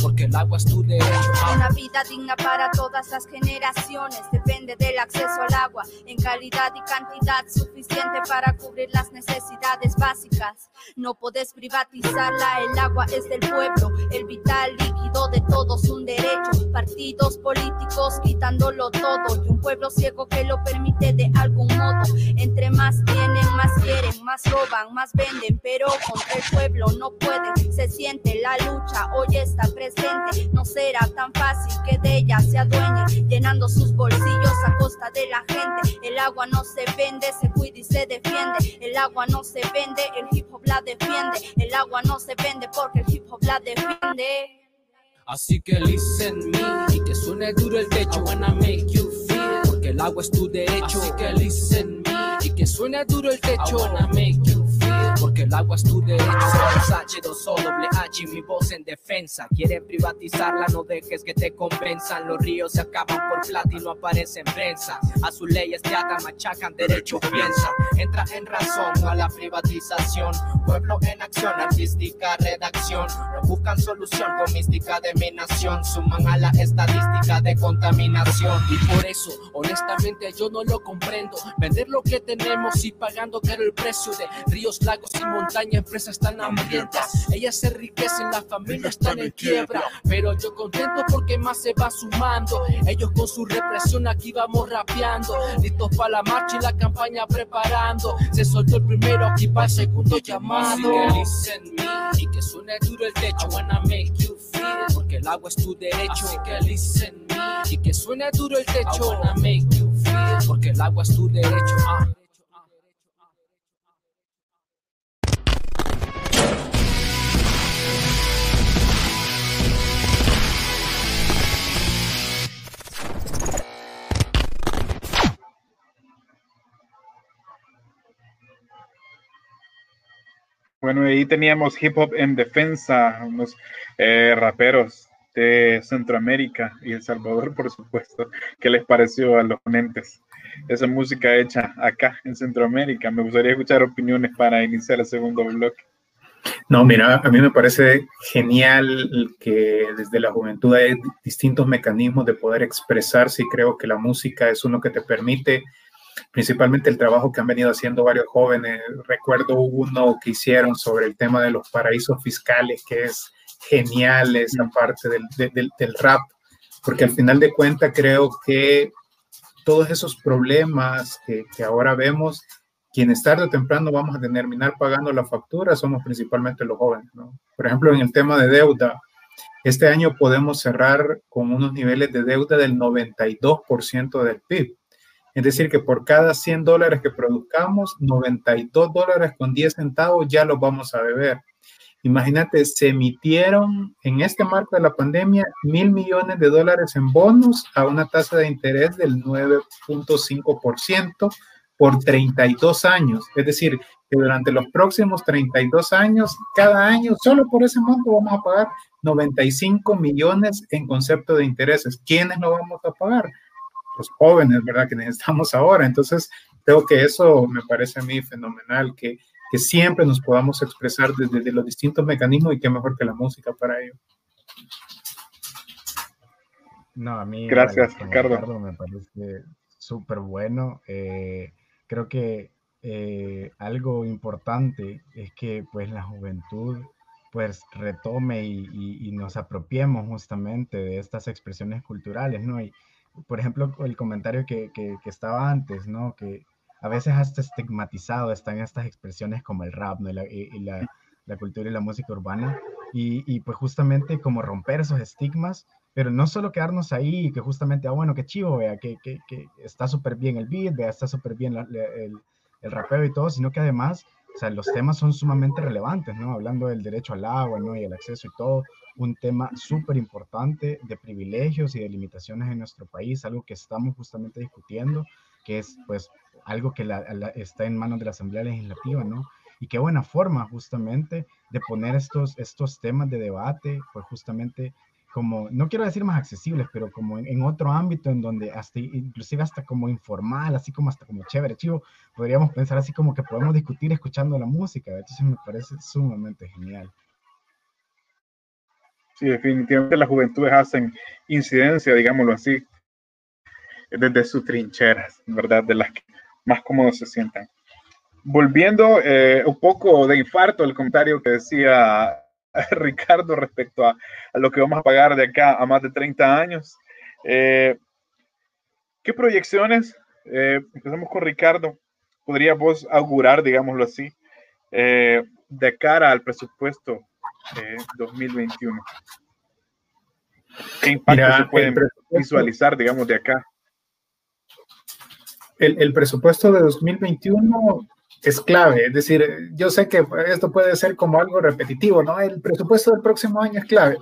S5: porque el agua es tu derecho.
S6: Una vida digna para todas las generaciones depende del acceso al agua en calidad y cantidad suficiente para cubrir las necesidades básicas. No puedes privatizarla, el agua es del pueblo, el vital líquido de todos, un derecho. Partidos políticos quitándolo todo y un pueblo ciego que lo permite de algún modo. Entre más tienen, más quieren, más roban, más venden, pero contra el pueblo no pueden. Se siente la lucha, hoy está presente. No será tan fácil que de ella se adueñen, llenando sus bolsillos a costa de la gente. El agua no se vende, se cuida y se defiende. El agua no se vende, el hip hop la defiende. El agua no se vende porque el hip hop la defiende.
S5: Así que listen me y que suene duro el techo wanna make you feel porque el agua es tu derecho. Así que listen me y que suene duro el techo wanna make you porque el agua es tu derecho. H2O, doble H, mi voz en defensa. Quieren privatizarla, no dejes que te convenzan. Los ríos se acaban por plata y no aparecen prensa. A sus leyes te atan, machacan, derecho piensa. Entra en razón a la privatización. Pueblo en acción, artística redacción. No buscan solución con mística de mi nación. Suman a la estadística de contaminación. Y por eso, honestamente, yo no lo comprendo. Vender lo que tenemos y pagando caro el precio de ríos, lagos y montañas, empresas están hambrientas. Ellas se enriquecen, la familia está en quiebra. Pero yo contento porque más se va sumando. Ellos con su represión aquí vamos rapeando. Listos para la marcha y la campaña preparando. Se soltó el primero, aquí para el segundo llamado. Listen me y que suene duro el techo. Wanna make you feel porque el agua es tu derecho. Así que listen me y que suene duro el techo. Wanna make you feel porque el agua es tu derecho. Ah.
S3: Bueno, ahí teníamos hip hop en defensa, unos eh, raperos de Centroamérica y El Salvador, por supuesto. ¿Qué les pareció a los ponentes? Esa música hecha acá en Centroamérica. Me gustaría escuchar opiniones para iniciar el segundo bloque.
S1: No, mira, a mí me parece genial que desde la juventud hay distintos mecanismos de poder expresarse y creo que la música es uno que te permite principalmente el trabajo que han venido haciendo varios jóvenes. Recuerdo uno que hicieron sobre el tema de los paraísos fiscales, que es genial esa mm. parte del, del, rap, porque al final de cuentas creo que todos esos problemas que, que ahora vemos, quienes tarde o temprano vamos a terminar pagando la factura somos principalmente los jóvenes. ¿no? Por ejemplo, en el tema de deuda, este año podemos cerrar con unos niveles de deuda del 92% del PIB. Es decir, que por cada 100 dólares que produzcamos, 92 dólares con 10 centavos ya los vamos a beber. Imagínate, se emitieron en este marco de la pandemia mil millones de dólares en bonos a una tasa de interés del 9.5% por 32 años. Es decir, que durante los próximos 32 años, cada año, solo por ese monto vamos a pagar 95 millones en concepto de intereses. ¿Quiénes lo vamos a pagar? Los jóvenes, ¿verdad? Que necesitamos ahora. Entonces, creo que eso me parece a mí fenomenal, que, que siempre nos podamos expresar desde, los distintos mecanismos y qué mejor que la música para ello.
S2: No, a mí.
S3: Gracias, Ricardo.
S2: Me parece súper bueno. Eh, creo que eh, algo importante es que pues la juventud pues retome y, nos apropiemos justamente de estas expresiones culturales, ¿no? Y, por ejemplo, el comentario que, estaba antes, ¿no? Que a veces hasta estigmatizado están estas expresiones como el rap, ¿no? y la, la cultura y la música urbana, y, pues justamente como romper esos estigmas, pero no solo quedarnos ahí, que justamente, ah, bueno, qué chivo, vea, que, que, que está súper bien el beat, vea, está súper bien el, el rapeo y todo, sino que además, o sea, los temas son sumamente relevantes, ¿no? Hablando del derecho al agua, ¿no? Y el acceso y todo, un tema súper importante de privilegios y de limitaciones en nuestro país, algo que estamos justamente discutiendo, que es, pues, algo que está en manos de la Asamblea Legislativa, ¿no? Y qué buena forma justamente de poner estos, estos temas de debate, pues justamente como, no quiero decir más accesibles, pero como en, otro ámbito en donde hasta, inclusive hasta como informal, así como hasta como chévere, chivo, podríamos pensar así como que podemos discutir escuchando la música, entonces me parece sumamente genial.
S3: Sí, definitivamente las juventudes hacen incidencia, digámoslo así, desde sus trincheras, ¿verdad? De las que más cómodos se sientan volviendo eh, un poco de infarto el comentario que decía Ricardo respecto a, lo que vamos a pagar de acá a más de 30 años. Eh, ¿Qué proyecciones, eh, empezamos con Ricardo, podría vos augurar, digámoslo así, de cara al presupuesto 2021? ¿Qué impacto se pueden visualizar, digamos, de acá?
S1: El, el, presupuesto de 2021 es clave. Es decir, yo sé que esto puede ser como algo repetitivo, ¿no? El presupuesto del próximo año es clave,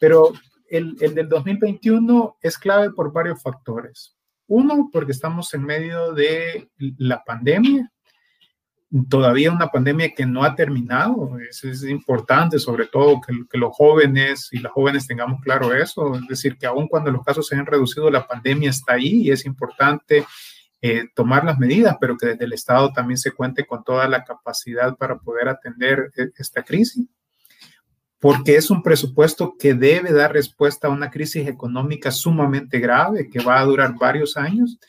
S1: pero el, el del 2021 es clave por varios factores. Uno, porque estamos en medio de la pandemia, todavía una pandemia que no ha terminado. Es, importante, sobre todo, que, que, los jóvenes y las jóvenes tengamos claro eso. Es decir, que aun cuando los casos se han reducido, la pandemia está ahí y es importante eh, tomar las medidas, pero que desde el Estado también se cuente con toda la capacidad para poder atender e, esta crisis, porque es un presupuesto que debe dar respuesta a una crisis económica sumamente grave que va a durar varios años,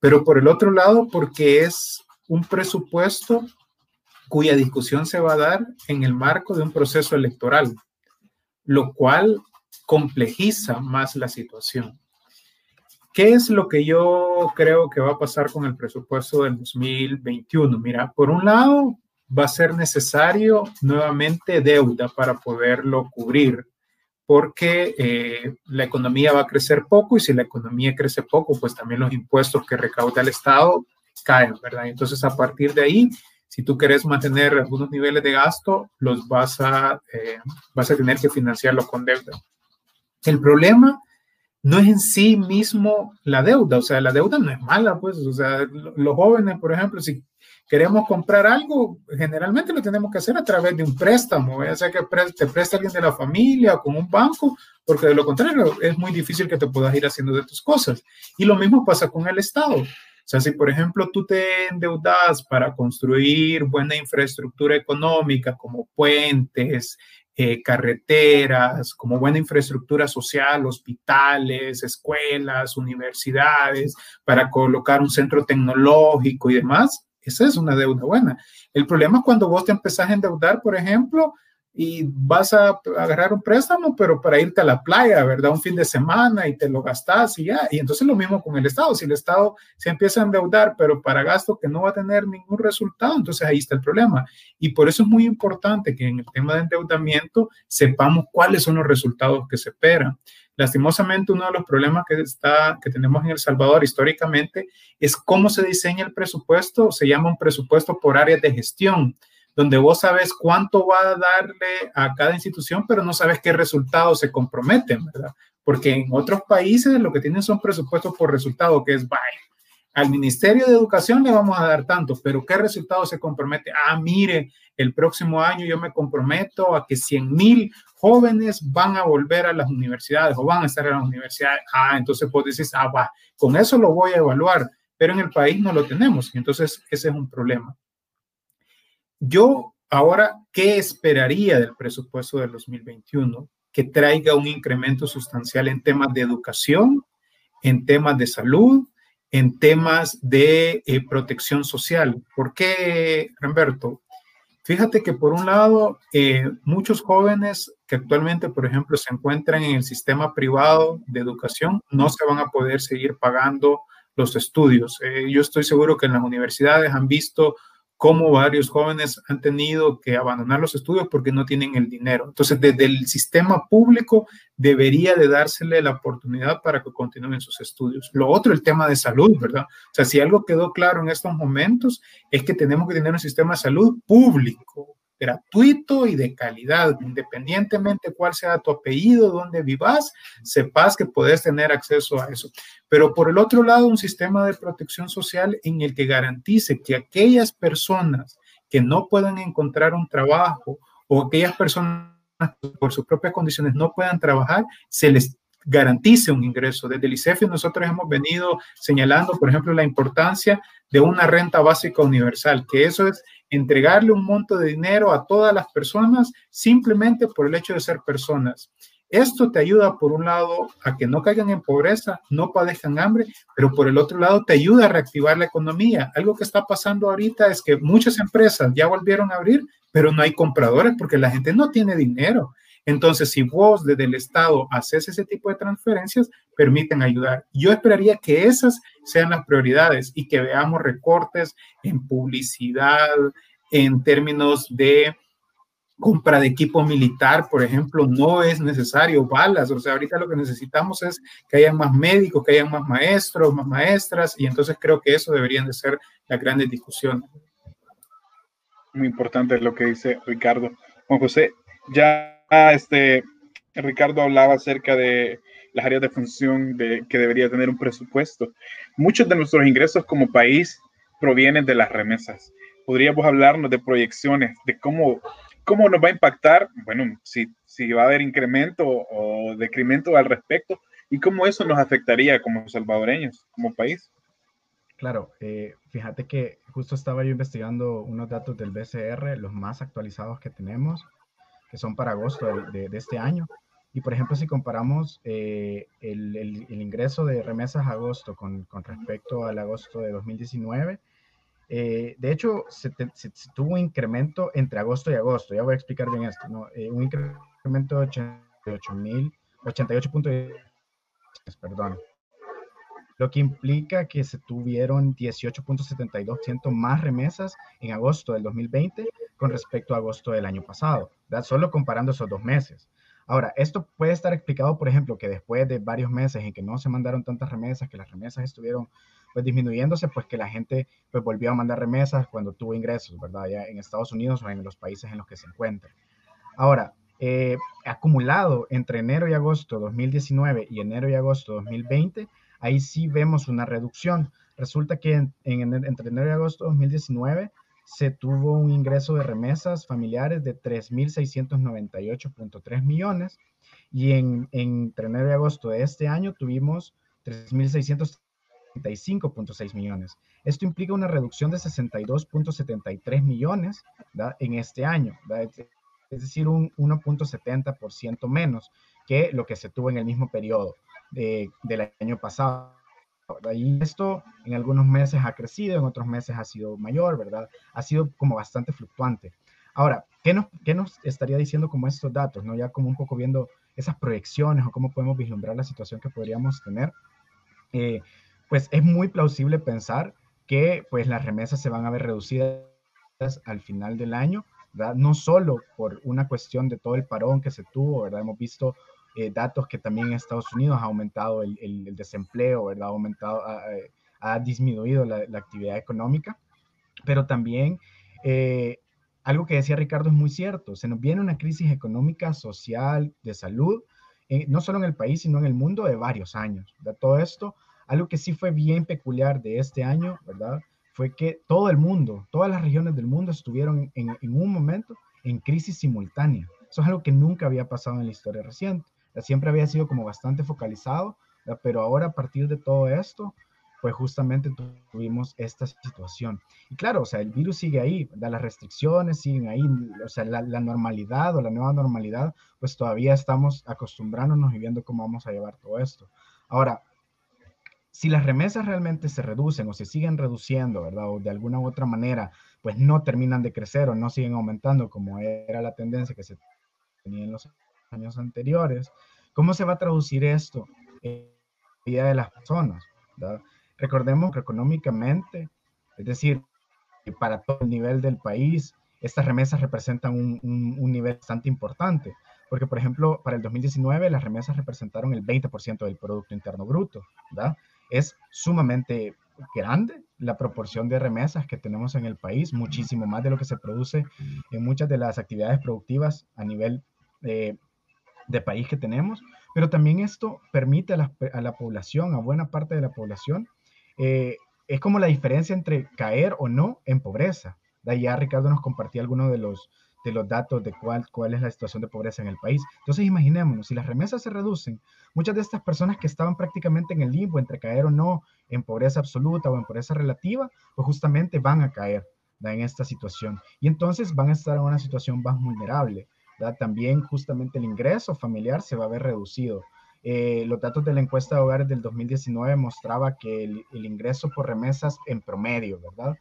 S1: pero por el otro lado, porque es un presupuesto cuya discusión se va a dar en el marco de un proceso electoral, lo cual complejiza más la situación. ¿Qué es lo que yo creo que va a pasar con el presupuesto del 2021? Mira, por un lado, va a ser necesario nuevamente deuda para poderlo cubrir, porque eh, la economía va a crecer poco y si la economía crece poco, pues también los impuestos que recauda el Estado caen, ¿verdad? Entonces, a partir de ahí, si tú quieres mantener algunos niveles de gasto, los vas a, eh, vas a tener que financiarlo con deuda. El problema no es en sí mismo la deuda, o sea, la deuda no es mala, pues, o sea, los jóvenes, por ejemplo, si queremos comprar algo, generalmente lo tenemos que hacer a través de un préstamo, ya sea que te preste alguien de la familia o con un banco, porque de lo contrario es muy difícil que te puedas ir haciendo de tus cosas. Y lo mismo pasa con el Estado. O sea, si por ejemplo tú te endeudas para construir buena infraestructura económica como puentes, eh, carreteras, como buena infraestructura social, hospitales, escuelas, universidades, para colocar un centro tecnológico y demás, esa es una deuda buena. El problema es cuando vos te empezás a endeudar, por ejemplo, y vas a agarrar un préstamo, pero para irte a la playa, ¿verdad? Un fin de semana y te lo gastas y ya. Y entonces lo mismo con el Estado. Si el Estado se empieza a endeudar, pero para gasto que no va a tener ningún resultado, entonces ahí está el problema. Y por eso es muy importante que en el tema de endeudamiento sepamos cuáles son los resultados que se esperan. Lastimosamente, uno de los problemas que, está, que tenemos en El Salvador históricamente es cómo se diseña el presupuesto. Se llama un presupuesto por áreas de gestión donde vos sabes cuánto va a darle a cada institución, pero no sabes qué resultados se comprometen, ¿verdad? Porque en otros países lo que tienen son presupuestos por resultado, que es, vaya, al Ministerio de Educación le vamos a dar tanto, pero ¿qué resultado se compromete? Ah, mire, el próximo año yo me comprometo a que 100 mil jóvenes van a volver a las universidades o van a estar en las universidades. Ah, entonces vos decís, ah, va, con eso lo voy a evaluar, pero en el país no lo tenemos. Entonces, ese es un problema. Yo ahora, ¿qué esperaría del presupuesto del 2021? Que traiga un incremento sustancial en temas de educación, en temas de salud, en temas de eh, protección social. ¿Por qué, Humberto? Fíjate que por un lado, eh, muchos jóvenes que actualmente, por ejemplo, se encuentran en el sistema privado de educación, no se van a poder seguir pagando los estudios. Eh, yo estoy seguro que en las universidades han visto cómo varios jóvenes han tenido que abandonar los estudios porque no tienen el dinero. Entonces, desde el sistema público debería de dársele la oportunidad para que continúen sus estudios. Lo otro, el tema de salud, ¿verdad? O sea, si algo quedó claro en estos momentos es que tenemos que tener un sistema de salud público, gratuito y de calidad, independientemente cuál sea tu apellido, dónde vivas, sepas que puedes tener acceso a eso. Pero por el otro lado, un sistema de protección social en el que garantice que aquellas personas que no puedan encontrar un trabajo o aquellas personas por sus propias condiciones no puedan trabajar, se les garantice un ingreso. Desde el ICEFI nosotros hemos venido señalando, por ejemplo, la importancia de una renta básica universal, que eso es entregarle un monto de dinero a todas las personas simplemente por el hecho de ser personas. Esto te ayuda, por un lado, a que no caigan en pobreza, no padezcan hambre, pero por el otro lado, te ayuda a reactivar la economía. Algo que está pasando ahorita es que muchas empresas ya volvieron a abrir, pero no hay compradores porque la gente no tiene dinero. Entonces, si vos desde el Estado haces ese tipo de transferencias, permiten ayudar. Yo esperaría que esas sean las prioridades y que veamos recortes en publicidad, en términos de compra de equipo militar, por ejemplo, no es necesario balas. O sea, ahorita lo que necesitamos es que haya más médicos, que haya más maestros, más maestras, y entonces creo que eso deberían de ser las grandes discusiones.
S3: Muy importante lo que dice Ricardo. Juan José, ya este, Ricardo hablaba acerca de las áreas de función de, que debería tener un presupuesto. Muchos de nuestros ingresos como país provienen de las remesas. ¿Podríamos hablarnos de proyecciones, de cómo, cómo nos va a impactar? Bueno, si, si va a haber incremento o decremento al respecto y cómo eso nos afectaría como salvadoreños, como país.
S2: Claro, eh, fíjate que justo estaba yo investigando unos datos del BCR, los más actualizados que tenemos, que son para agosto de, este año. Y por ejemplo, si comparamos eh, el, el, ingreso de remesas a agosto con, con, respecto al agosto de 2019, eh, de hecho, se, tuvo un incremento entre agosto y agosto. Ya voy a explicar bien esto. ¿no? Eh, un incremento de 88 mil, 88 perdón. Lo que implica que se tuvieron 18.72% más remesas en agosto del 2020 con respecto a agosto del año pasado, solo comparando esos dos meses. Ahora, esto puede estar explicado, por ejemplo, que después de varios meses en que no se mandaron tantas remesas, que las remesas estuvieron pues disminuyéndose, pues que la gente pues volvió a mandar remesas cuando tuvo ingresos, ¿verdad? Ya en Estados Unidos o en los países en los que se encuentra. Ahora, eh, acumulado entre enero y agosto 2019 y enero y agosto 2020, ahí sí vemos una reducción. Resulta que en, entre enero y agosto 2019 se tuvo un ingreso de remesas familiares de 3.698.3 millones y en, entre enero y agosto de este año tuvimos 3.635.6 millones. Esto implica una reducción de 62.73 millones en este año, es decir, un 1.70% menos que lo que se tuvo en el mismo periodo del año pasado. Y esto en algunos meses ha crecido, en otros meses ha sido mayor, ¿verdad? Ha sido como bastante fluctuante. Ahora, ¿qué nos, qué nos estaría diciendo como estos datos, ¿no? Ya como un poco viendo esas proyecciones o cómo podemos vislumbrar la situación que podríamos tener. Eh, pues es muy plausible pensar que pues las remesas se van a ver reducidas al final del año, ¿verdad? No solo por una cuestión de todo el parón que se tuvo, ¿verdad? Hemos visto eh, datos que también en Estados Unidos ha aumentado el, el, desempleo, ¿verdad? Ha aumentado, ha, disminuido la, la, actividad económica, pero también eh, algo que decía Ricardo es muy cierto, se nos viene una crisis económica, social, de salud, eh, no solo en el país, sino en el mundo de varios años. De todo esto, algo que sí fue bien peculiar de este año, ¿verdad? Fue que todo el mundo, todas las regiones del mundo estuvieron en, en un momento en crisis simultánea. Eso es algo que nunca había pasado en la historia reciente siempre había sido como bastante focalizado, pero ahora a partir de todo esto, pues justamente tuvimos esta situación. Y claro, o sea, el virus sigue ahí, las restricciones siguen ahí, o sea, la, normalidad o la nueva normalidad, pues todavía estamos acostumbrándonos y viendo cómo vamos a llevar todo esto. Ahora, si las remesas realmente se reducen o se siguen reduciendo, ¿verdad? O de alguna u otra manera, pues no terminan de crecer o no siguen aumentando como era la tendencia que se tenía en los años anteriores, ¿cómo se va a traducir esto en la vida de las personas? Recordemos que económicamente, es decir, para todo el nivel del país, estas remesas representan un, un nivel bastante importante porque por ejemplo, para el 2019 las remesas representaron el 20% del Producto Interno Bruto, ¿verdad? es sumamente grande la proporción de remesas que tenemos en el país, muchísimo más de lo que se produce en muchas de las actividades productivas a nivel de, país que tenemos, pero también esto permite a la, población, a buena parte de la población, eh, es como la diferencia entre caer o no en pobreza. De ya Ricardo nos compartía algunos de los, de los datos de cuál, cuál es la situación de pobreza en el país. Entonces, imaginémonos, si las remesas se reducen, muchas de estas personas que estaban prácticamente en el limbo entre caer o no en pobreza absoluta o en pobreza relativa, pues justamente van a caer en esta situación. Y entonces van a estar en una situación más vulnerable. También justamente el ingreso familiar se va a ver reducido. Eh, los datos de la encuesta de hogares del 2019 mostraba que el, el ingreso por remesas en promedio, ¿verdad?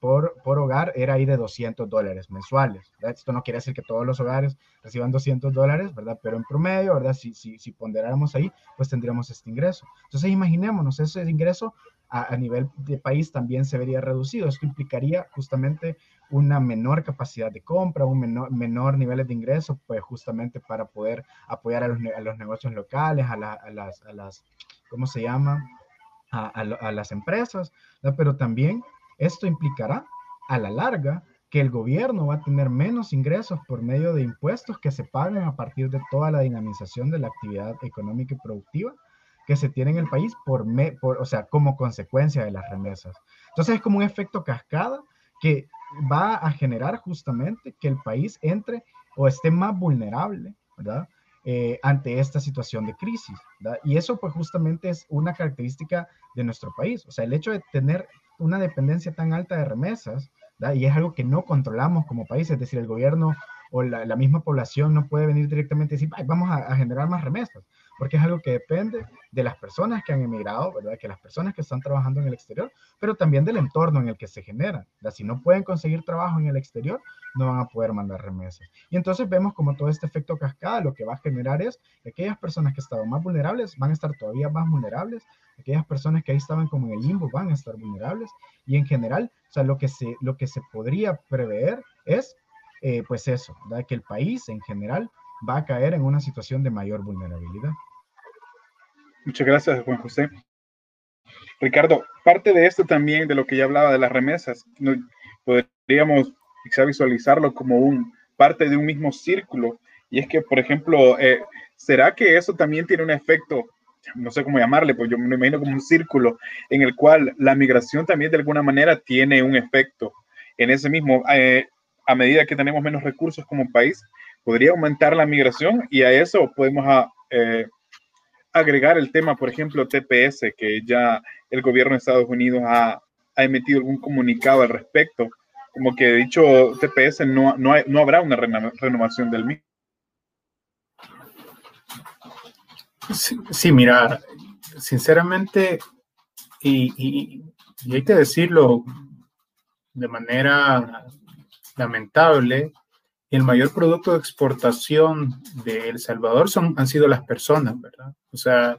S2: por, por hogar era ahí de 200 dólares mensuales. Esto no quiere decir que todos los hogares reciban 200 dólares, ¿verdad? Pero en promedio, ¿verdad? Si, si, si ponderáramos ahí, pues tendríamos este ingreso. Entonces, imaginémonos, ese ingreso a, a, nivel de país también se vería reducido. Esto implicaría justamente una menor capacidad de compra, un menor, menor niveles de ingreso, pues justamente para poder apoyar a los, a los negocios locales, a, a, las, a las, ¿cómo se llama? A, a, las empresas, ¿verdad? pero también esto implicará a la larga que el gobierno va a tener menos ingresos por medio de impuestos que se paguen a partir de toda la dinamización de la actividad económica y productiva que se tiene en el país por, por o sea, como consecuencia de las remesas. Entonces es como un efecto cascada que va a generar justamente que el país entre o esté más vulnerable, ¿verdad? Eh, ante esta situación de crisis. ¿verdad? Y eso pues justamente es una característica de nuestro país. O sea, el hecho de tener una dependencia tan alta de remesas, y es algo que no controlamos como país, es decir, el gobierno o la, misma población no puede venir directamente y decir, vamos a, generar más remesas, porque es algo que depende de las personas que han emigrado, ¿verdad? Que las personas que están trabajando en el exterior, pero también del entorno en el que se generan. Si no pueden conseguir trabajo en el exterior, no van a poder mandar remesas. Y entonces vemos como todo este efecto cascada lo que va a generar es que aquellas personas que estaban más vulnerables van a estar todavía más vulnerables, aquellas personas que ahí estaban como en el limbo van a estar vulnerables y en general, o sea, lo que se, lo que se podría prever es, eh, pues eso, ¿verdad? que el país en general va a caer en una situación de mayor vulnerabilidad.
S3: Muchas gracias, Juan José. Ricardo, parte de esto también, de lo que ya hablaba de las remesas, podríamos quizá visualizarlo como un parte de un mismo círculo. Y es que, por ejemplo, eh, ¿será que eso también tiene un efecto, no sé cómo llamarle, pues yo me imagino como un círculo en el cual la migración también de alguna manera tiene un efecto en ese mismo, eh, a medida que tenemos menos recursos como país, podría aumentar la migración y a eso podemos ah, eh, agregar el tema, por ejemplo, TPS, que ya el gobierno de Estados Unidos ha, emitido algún comunicado al respecto, como que dicho TPS no, no, no habrá una renovación del mismo.
S1: Sí, mira, sinceramente, y hay que decirlo de manera lamentable, el mayor producto de exportación de El Salvador son, han sido las personas, ¿verdad? O sea,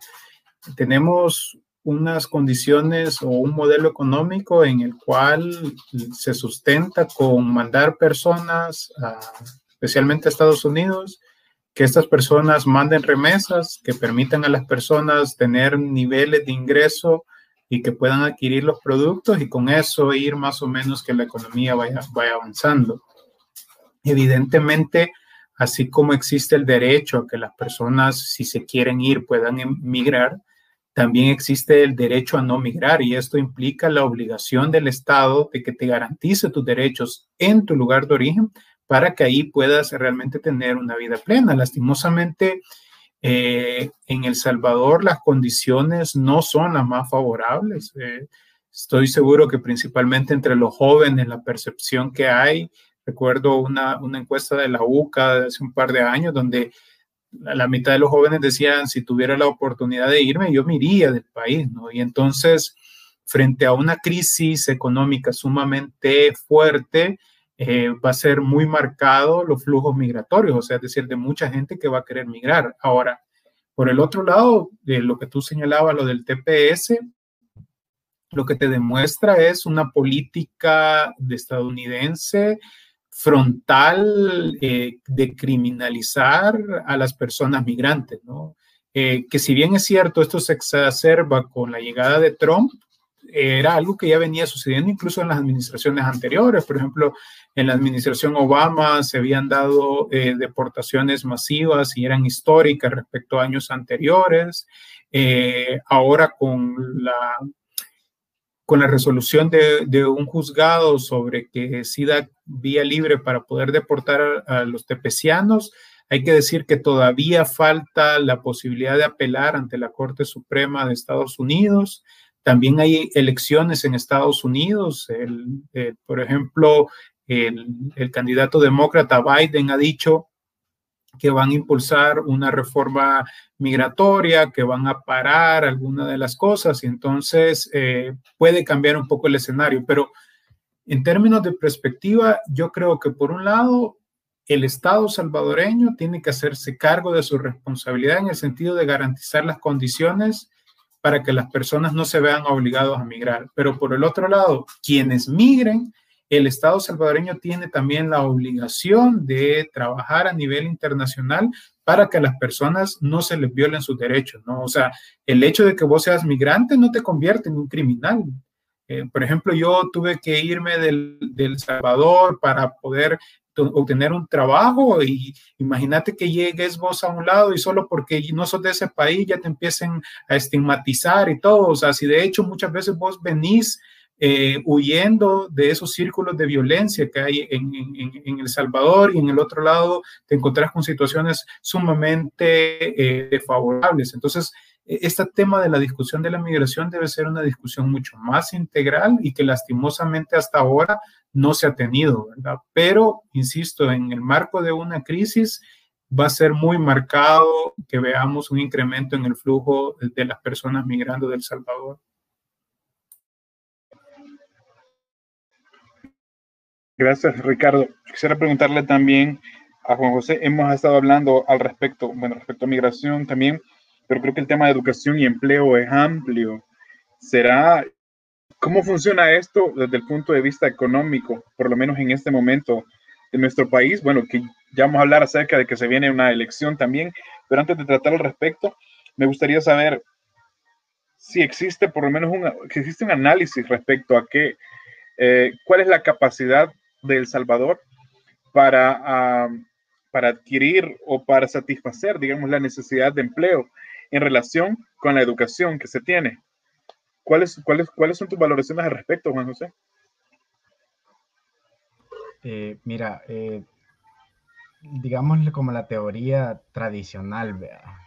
S1: tenemos unas condiciones o un modelo económico en el cual se sustenta con mandar personas, especialmente a Estados Unidos, que estas personas manden remesas, que permitan a las personas tener niveles de ingreso y que puedan adquirir los productos y con eso ir más o menos que la economía vaya, vaya avanzando. Evidentemente, así como existe el derecho a que las personas, si se quieren ir, puedan emigrar, también existe el derecho a no migrar y esto implica la obligación del Estado de que te garantice tus derechos en tu lugar de origen para que ahí puedas realmente tener una vida plena. Lastimosamente, eh, en El Salvador las condiciones no son las más favorables. Eh, estoy seguro que principalmente entre los jóvenes la percepción que hay Recuerdo una, una encuesta de la UCA hace un par de años donde la mitad de los jóvenes decían, si tuviera la oportunidad de irme, yo me iría del país, ¿no? Y entonces, frente a una crisis económica sumamente fuerte, eh, va a ser muy marcado los flujos migratorios, o sea, es decir, de mucha gente que va a querer migrar. Ahora, por el otro lado, de lo que tú señalabas, lo del TPS, lo que te demuestra es una política de estadounidense frontal eh, de criminalizar a las personas migrantes, ¿no? Eh, que si bien es cierto, esto se exacerba con la llegada de Trump, era algo que ya venía sucediendo incluso en las administraciones anteriores. Por ejemplo, en la administración Obama se habían dado eh, deportaciones masivas y eran históricas respecto a años anteriores. ahora con la con la resolución de, un juzgado sobre que SIDA vía libre para poder deportar a, los tepecianos, hay que decir que todavía falta la posibilidad de apelar ante la Corte Suprema de Estados Unidos. También hay elecciones en Estados Unidos. por ejemplo, el, el candidato demócrata Biden ha dicho que van a impulsar una reforma migratoria, que van a parar alguna de las cosas y entonces eh, puede cambiar un poco el escenario. Pero en términos de perspectiva, yo creo que por un lado, el Estado salvadoreño tiene que hacerse cargo de su responsabilidad en el sentido de garantizar las condiciones para que las personas no se vean obligados a migrar. Pero por el otro lado, quienes migren, el Estado salvadoreño tiene también la obligación de trabajar a nivel internacional para que a las personas no se les violen sus derechos, ¿no? O sea, el hecho de que vos seas migrante no te convierte en un criminal. Eh, por ejemplo, yo tuve que irme del, del Salvador para poder obtener un trabajo y imagínate que llegues vos a un lado y solo porque no sos de ese país ya te empiecen a estigmatizar y todo. O sea, si de hecho muchas veces vos venís eh, huyendo de esos círculos de violencia que hay en, El Salvador y en el otro lado te encontrás con situaciones sumamente eh, desfavorables. Entonces, e, este tema de la discusión de la migración debe ser una discusión mucho más integral y que lastimosamente hasta ahora no se ha tenido, ¿verdad? Pero, insisto, en el marco de una crisis va a ser muy marcado que veamos un incremento en el flujo de las personas migrando del Salvador.
S3: Gracias, Ricardo. Quisiera preguntarle también a Juan José, hemos estado hablando al respecto, bueno, respecto a migración también, pero creo que el tema de educación y empleo es amplio. ¿Será, cómo funciona esto desde el punto de vista económico, por lo menos en este momento de nuestro país? Bueno, que ya vamos a hablar acerca de que se viene una elección también, pero antes de tratar al respecto, me gustaría saber si existe por lo menos un, existe un análisis respecto a qué, eh, cuál es la capacidad de El Salvador para, para adquirir o para satisfacer, digamos, la necesidad de empleo en relación con la educación que se tiene. ¿Cuáles, cuáles, cuáles son tus valoraciones al respecto, Juan José?
S2: Eh, mira, eh, digámosle como la teoría tradicional,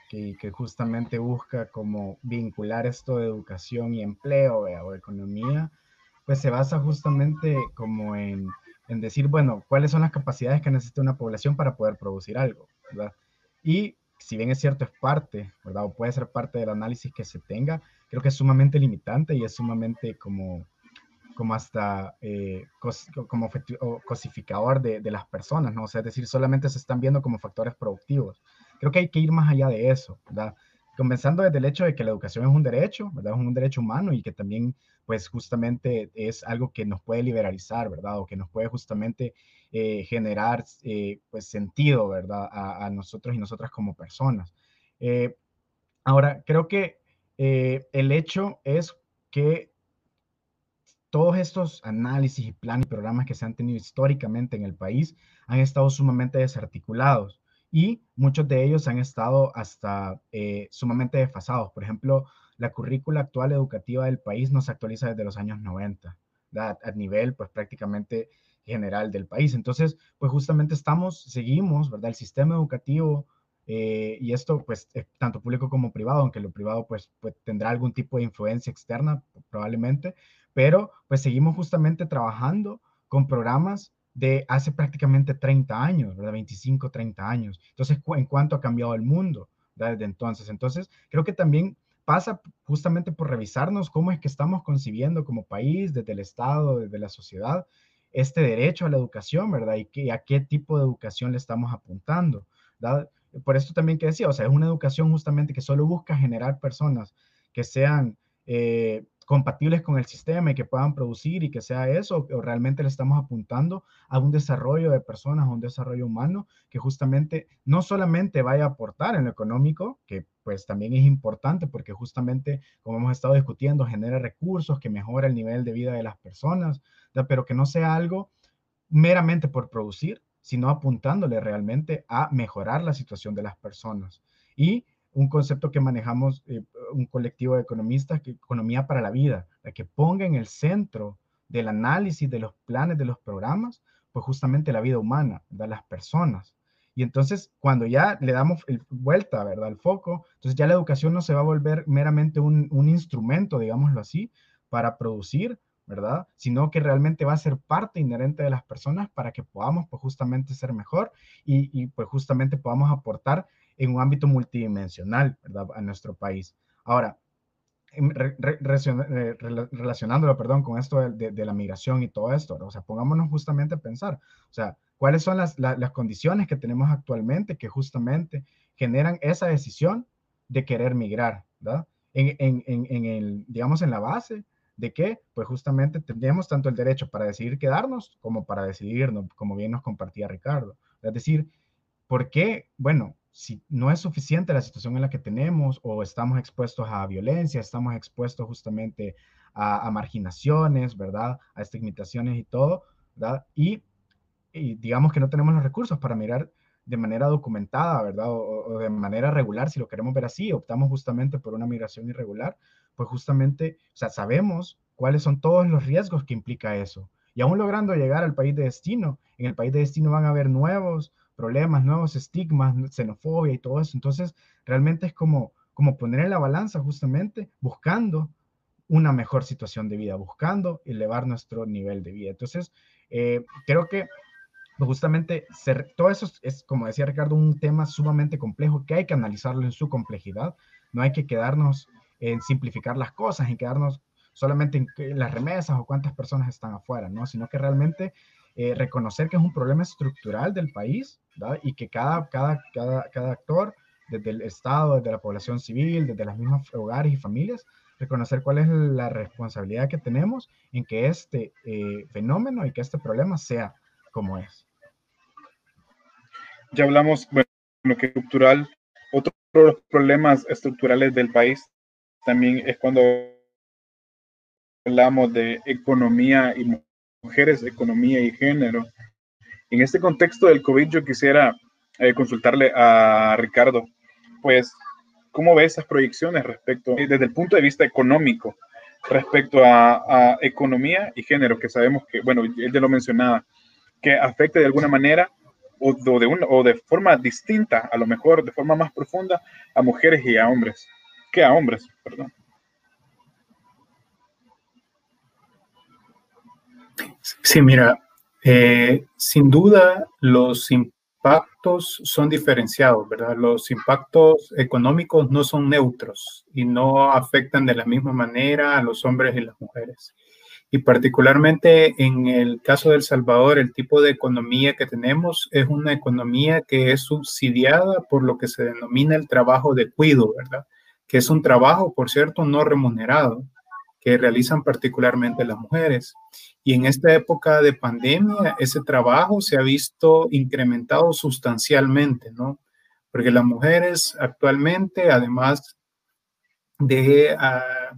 S2: que, que, justamente busca como vincular esto de educación y empleo o economía, pues se basa justamente como en en decir, bueno, cuáles son las capacidades que necesita una población para poder producir algo, ¿verdad? Y si bien es cierto, es parte, ¿verdad? O puede ser parte del análisis que se tenga, creo que es sumamente limitante y es sumamente como, como hasta eh, como cosificador de, de, las personas, ¿no? O sea, es decir, solamente se están viendo como factores productivos. Creo que hay que ir más allá de eso, ¿verdad? comenzando desde el hecho de que la educación es un derecho, ¿verdad? Es un derecho humano y que también, pues, justamente es algo que nos puede liberalizar, ¿verdad? O que nos puede justamente eh, generar, eh, pues, sentido, ¿verdad? A, nosotros y nosotras como personas. Eh, ahora, creo que el hecho es que todos estos análisis y planes y programas que se han tenido históricamente en el país han estado sumamente desarticulados y muchos de ellos han estado hasta sumamente desfasados. Por ejemplo, la currícula actual educativa del país no se actualiza desde los años 90, a nivel pues prácticamente general del país. Entonces, pues justamente estamos, seguimos, ¿verdad? El sistema educativo eh, y esto pues tanto público como privado, aunque lo privado pues, pues tendrá algún tipo de influencia externa probablemente, pero pues seguimos justamente trabajando con programas de hace prácticamente 30 años, ¿verdad? 25, 30 años. Entonces, ¿en cuánto ha cambiado el mundo desde entonces? Entonces, creo que también pasa justamente por revisarnos cómo es que estamos concibiendo como país, desde el Estado, desde la sociedad, este derecho a la educación, ¿verdad? Y a qué tipo de educación le estamos apuntando, ¿verdad? Por esto también que decía, o sea, es una educación justamente que solo busca generar personas que sean eh, compatibles con el sistema y que puedan producir y que sea eso, o realmente le estamos apuntando a un desarrollo de personas, a un desarrollo humano que justamente no solamente vaya a aportar en lo económico, que pues también es importante porque justamente, como hemos estado discutiendo, genera recursos que mejora el nivel de vida de las personas, pero que no sea algo meramente por producir, sino apuntándole realmente a mejorar la situación de las personas. Y un concepto que manejamos eh, un colectivo de economistas, que economía para la vida, la que ponga en el centro del análisis de los planes, de los programas, pues justamente la vida humana, de las personas. Y entonces, cuando ya le damos vuelta, ¿verdad?, al foco, entonces ya la educación no se va a volver meramente un, un instrumento, digámoslo así, para producir, ¿verdad? Sino que realmente va a ser parte inherente de las personas para que podamos, pues justamente ser mejor y, y pues justamente podamos aportar en un ámbito multidimensional, ¿verdad? A nuestro país. Ahora, relacionándolo, perdón, con esto de, la migración y todo esto, o sea, pongámonos justamente a pensar, o sea, cuáles son las, condiciones que tenemos actualmente que justamente generan esa decisión de querer migrar, ¿verdad? En, en, el, digamos, en la base de que, pues justamente tendríamos tanto el derecho para decidir quedarnos como para decidirnos, como bien nos compartía Ricardo. Es decir, ¿por qué? Bueno, si no es suficiente la situación en la que tenemos o estamos expuestos a violencia, estamos expuestos justamente a, marginaciones, ¿verdad? A estigmatizaciones y todo, ¿verdad? Y, digamos que no tenemos los recursos para mirar de manera documentada, ¿verdad? O, de manera regular, si lo queremos ver así, optamos justamente por una migración irregular, pues justamente, o sea, sabemos cuáles son todos los riesgos que implica eso. Y aún logrando llegar al país de destino, en el país de destino van a haber nuevos problemas, nuevos estigmas, xenofobia y todo eso. Entonces, realmente es como, como poner en la balanza justamente buscando una mejor situación de vida, buscando elevar nuestro nivel de vida. Entonces, eh, creo que justamente ser, todo eso es, como decía Ricardo, un tema sumamente complejo que hay que analizarlo en su complejidad. No hay que quedarnos en simplificar las cosas, en quedarnos solamente en, las remesas o cuántas personas están afuera, ¿no? Sino que realmente eh, reconocer que es un problema estructural del país y que cada, cada, cada, cada actor, desde el Estado, desde la población civil, desde las mismas hogares y familias, reconocer cuál es la responsabilidad que tenemos en que este eh, fenómeno y que este problema sea como es.
S3: Ya hablamos, bueno, que estructural, otro de los problemas estructurales del país también es cuando hablamos de economía y mujeres, economía y género. En este contexto del COVID, yo quisiera eh, consultarle a Ricardo, pues, ¿cómo ve esas proyecciones respecto, eh, desde el punto de vista económico, respecto a, economía y género, que sabemos que, bueno, él ya lo mencionaba, que afecte de alguna manera o de, una, o de forma distinta, a lo mejor de forma más profunda, a mujeres y a hombres, que a hombres, perdón.
S1: Sí, mira, eh, sin duda los impactos son diferenciados, ¿verdad? Los impactos económicos no son neutros y no afectan de la misma manera a los hombres y las mujeres. Y particularmente en el caso de El Salvador, el tipo de economía que tenemos es una economía que es subsidiada por lo que se denomina el trabajo de cuido, ¿verdad? Que es un trabajo, por cierto, no remunerado que realizan particularmente las mujeres. Y en esta época de pandemia, ese trabajo se ha visto incrementado sustancialmente, ¿no? Porque las mujeres actualmente, además de ah,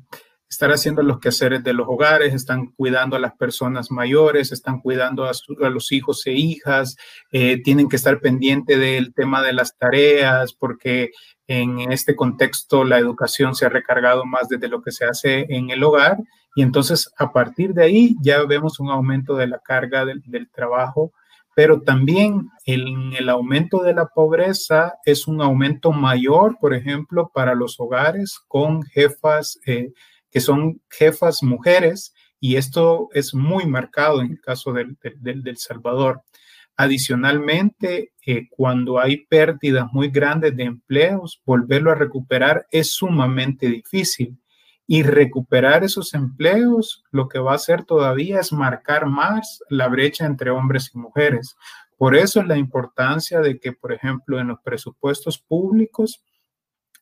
S1: estar haciendo los quehaceres de los hogares, están cuidando a las personas mayores, están cuidando a, los hijos e hijas, eh, tienen que estar pendiente del tema de las tareas, porque en este contexto la educación se ha recargado más desde lo que se hace en el hogar y entonces a partir de ahí ya vemos un aumento de la carga del, trabajo, pero también el, el, aumento de la pobreza es un aumento mayor, por ejemplo, para los hogares con jefas eh, que son jefas mujeres y esto es muy marcado en el caso del, del, Salvador. Adicionalmente, eh, cuando hay pérdidas muy grandes de empleos, volverlo a recuperar es sumamente difícil. Y recuperar esos empleos lo que va a hacer todavía es marcar más la brecha entre hombres y mujeres. Por eso es la importancia de que, por ejemplo, en los presupuestos públicos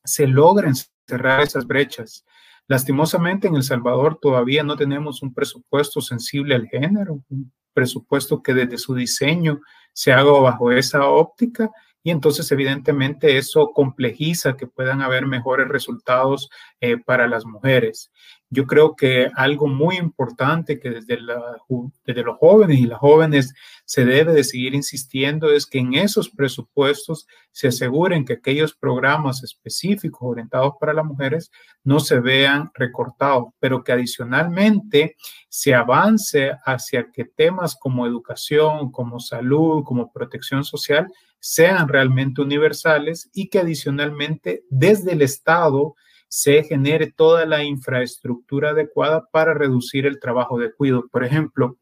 S1: se logren cerrar esas brechas. Lastimosamente en El Salvador todavía no tenemos un presupuesto sensible al género, un presupuesto que desde su diseño se haga bajo esa óptica y entonces evidentemente eso complejiza que puedan haber mejores resultados eh, para las mujeres. Yo creo que algo muy importante que desde, los jóvenes y las jóvenes se debe de seguir insistiendo es que en esos presupuestos se aseguren que aquellos programas específicos orientados para las mujeres no se vean recortados, pero que adicionalmente se avance hacia que temas como educación, como salud, como protección social sean realmente universales y que adicionalmente desde el Estado se genere toda la infraestructura adecuada para reducir el trabajo de cuidado. Por ejemplo,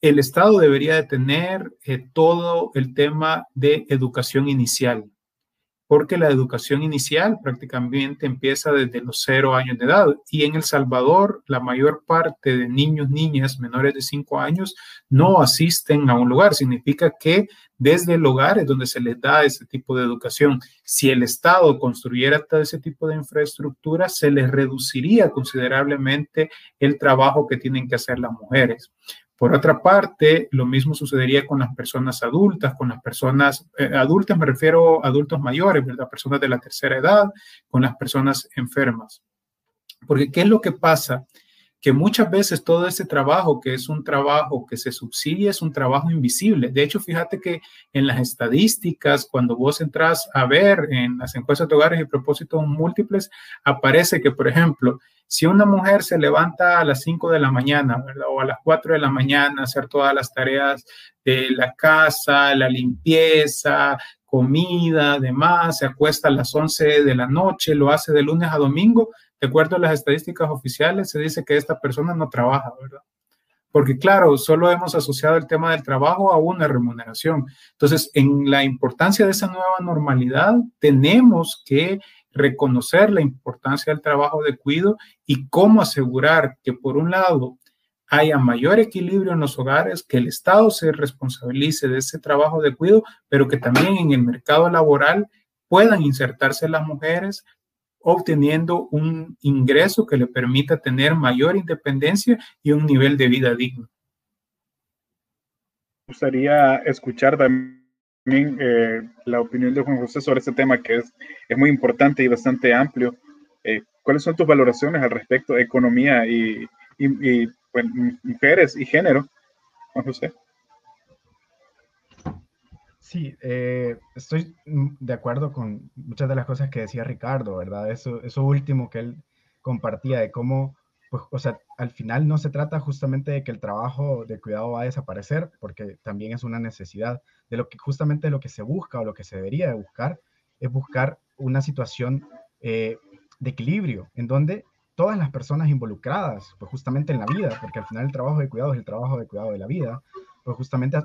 S1: el Estado debería de tener eh, todo el tema de educación inicial porque la educación inicial prácticamente empieza desde los cero años de edad. Y en El Salvador, la mayor parte de niños, niñas menores de cinco años no asisten a un lugar. Significa que desde el hogar es donde se les da ese tipo de educación. Si el Estado construyera todo ese tipo de infraestructura, se les reduciría considerablemente el trabajo que tienen que hacer las mujeres. Por otra parte, lo mismo sucedería con las personas adultas, con las personas eh, adultas, me refiero a adultos mayores, ¿verdad? Personas de la tercera edad, con las personas enfermas. Porque, ¿qué es lo que pasa? Que muchas veces todo ese trabajo, que es un trabajo que se subsidia, es un trabajo invisible. De hecho, fíjate que en las estadísticas, cuando vos entras a ver en las encuestas de hogares y propósitos múltiples, aparece que, por ejemplo, si una mujer se levanta a las 5 de la mañana o a las 4 de la mañana a hacer todas las tareas de la casa, la limpieza, comida, demás, se acuesta a las 11 de la noche, lo hace de lunes a domingo, de acuerdo a las estadísticas oficiales, se dice que esta persona no trabaja, ¿verdad? Porque claro, solo hemos asociado el tema del trabajo a una remuneración. Entonces, en la importancia de esa nueva normalidad, tenemos que reconocer la importancia del trabajo de cuidado y cómo asegurar que, por un lado, haya mayor equilibrio en los hogares, que el Estado se responsabilice de ese trabajo de cuidado, pero que también en el mercado laboral puedan insertarse las mujeres obteniendo un ingreso que le permita tener mayor independencia y un nivel de vida digno.
S3: Me gustaría escuchar también eh, la opinión de Juan José sobre este tema que es, es muy importante y bastante amplio. Eh, ¿Cuáles son tus valoraciones al respecto de economía y, y, pues, mujeres y género, Juan José?
S2: Sí, eh, estoy de acuerdo con muchas de las cosas que decía Ricardo, ¿verdad? Eso, eso último que él compartía de cómo, pues, o sea, al final no se trata justamente de que el trabajo de cuidado va a desaparecer, porque también es una necesidad, de lo que justamente lo que se busca o lo que se debería de buscar es buscar una situación eh, de equilibrio, en donde todas las personas involucradas, pues justamente en la vida, porque al final el trabajo de cuidado es el trabajo de cuidado de la vida, pues justamente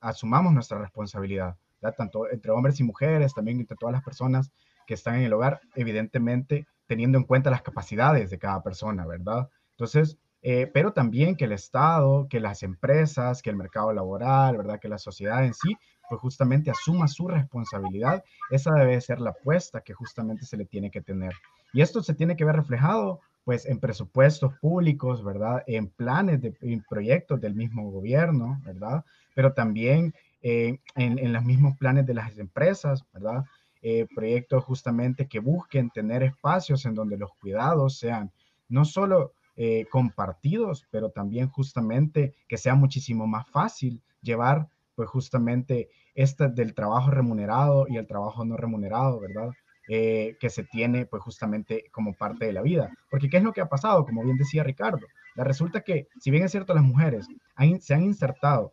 S2: asumamos nuestra responsabilidad, tanto entre hombres y mujeres, también entre todas las personas que están en el hogar, evidentemente teniendo en cuenta las capacidades de cada persona, ¿verdad? Entonces, eh, pero también que el Estado, que las empresas, que el mercado laboral, ¿verdad? Que la sociedad en sí, pues justamente asuma su responsabilidad. Esa debe ser la apuesta que justamente se le tiene que tener. Y esto se tiene que ver reflejado pues en presupuestos públicos, ¿verdad? En planes de en proyectos del mismo gobierno, ¿verdad? Pero también eh, en, en, los mismos planes de las empresas, ¿verdad? Eh, proyectos justamente que busquen tener espacios en donde los cuidados sean no solo eh, compartidos, pero también justamente que sea muchísimo más fácil llevar pues justamente este del trabajo remunerado y el trabajo no remunerado, ¿verdad? Eh, que se tiene pues justamente como parte de la vida. Porque ¿qué es lo que ha pasado? Como bien decía Ricardo, la resulta que si bien es cierto las mujeres se han insertado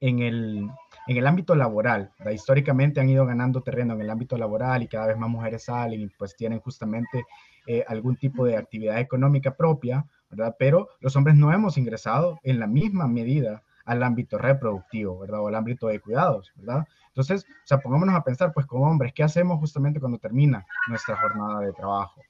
S2: en el, en el ámbito laboral, históricamente han ido ganando terreno en el ámbito laboral y cada vez más mujeres salen y pues tienen justamente eh, algún tipo de actividad económica propia, ¿verdad? Pero los hombres no hemos ingresado en la misma medida al ámbito reproductivo, ¿verdad? O al ámbito de cuidados, ¿verdad? Entonces, o sea, pongámonos a pensar, pues como hombres, ¿qué hacemos justamente cuando termina nuestra jornada de trabajo?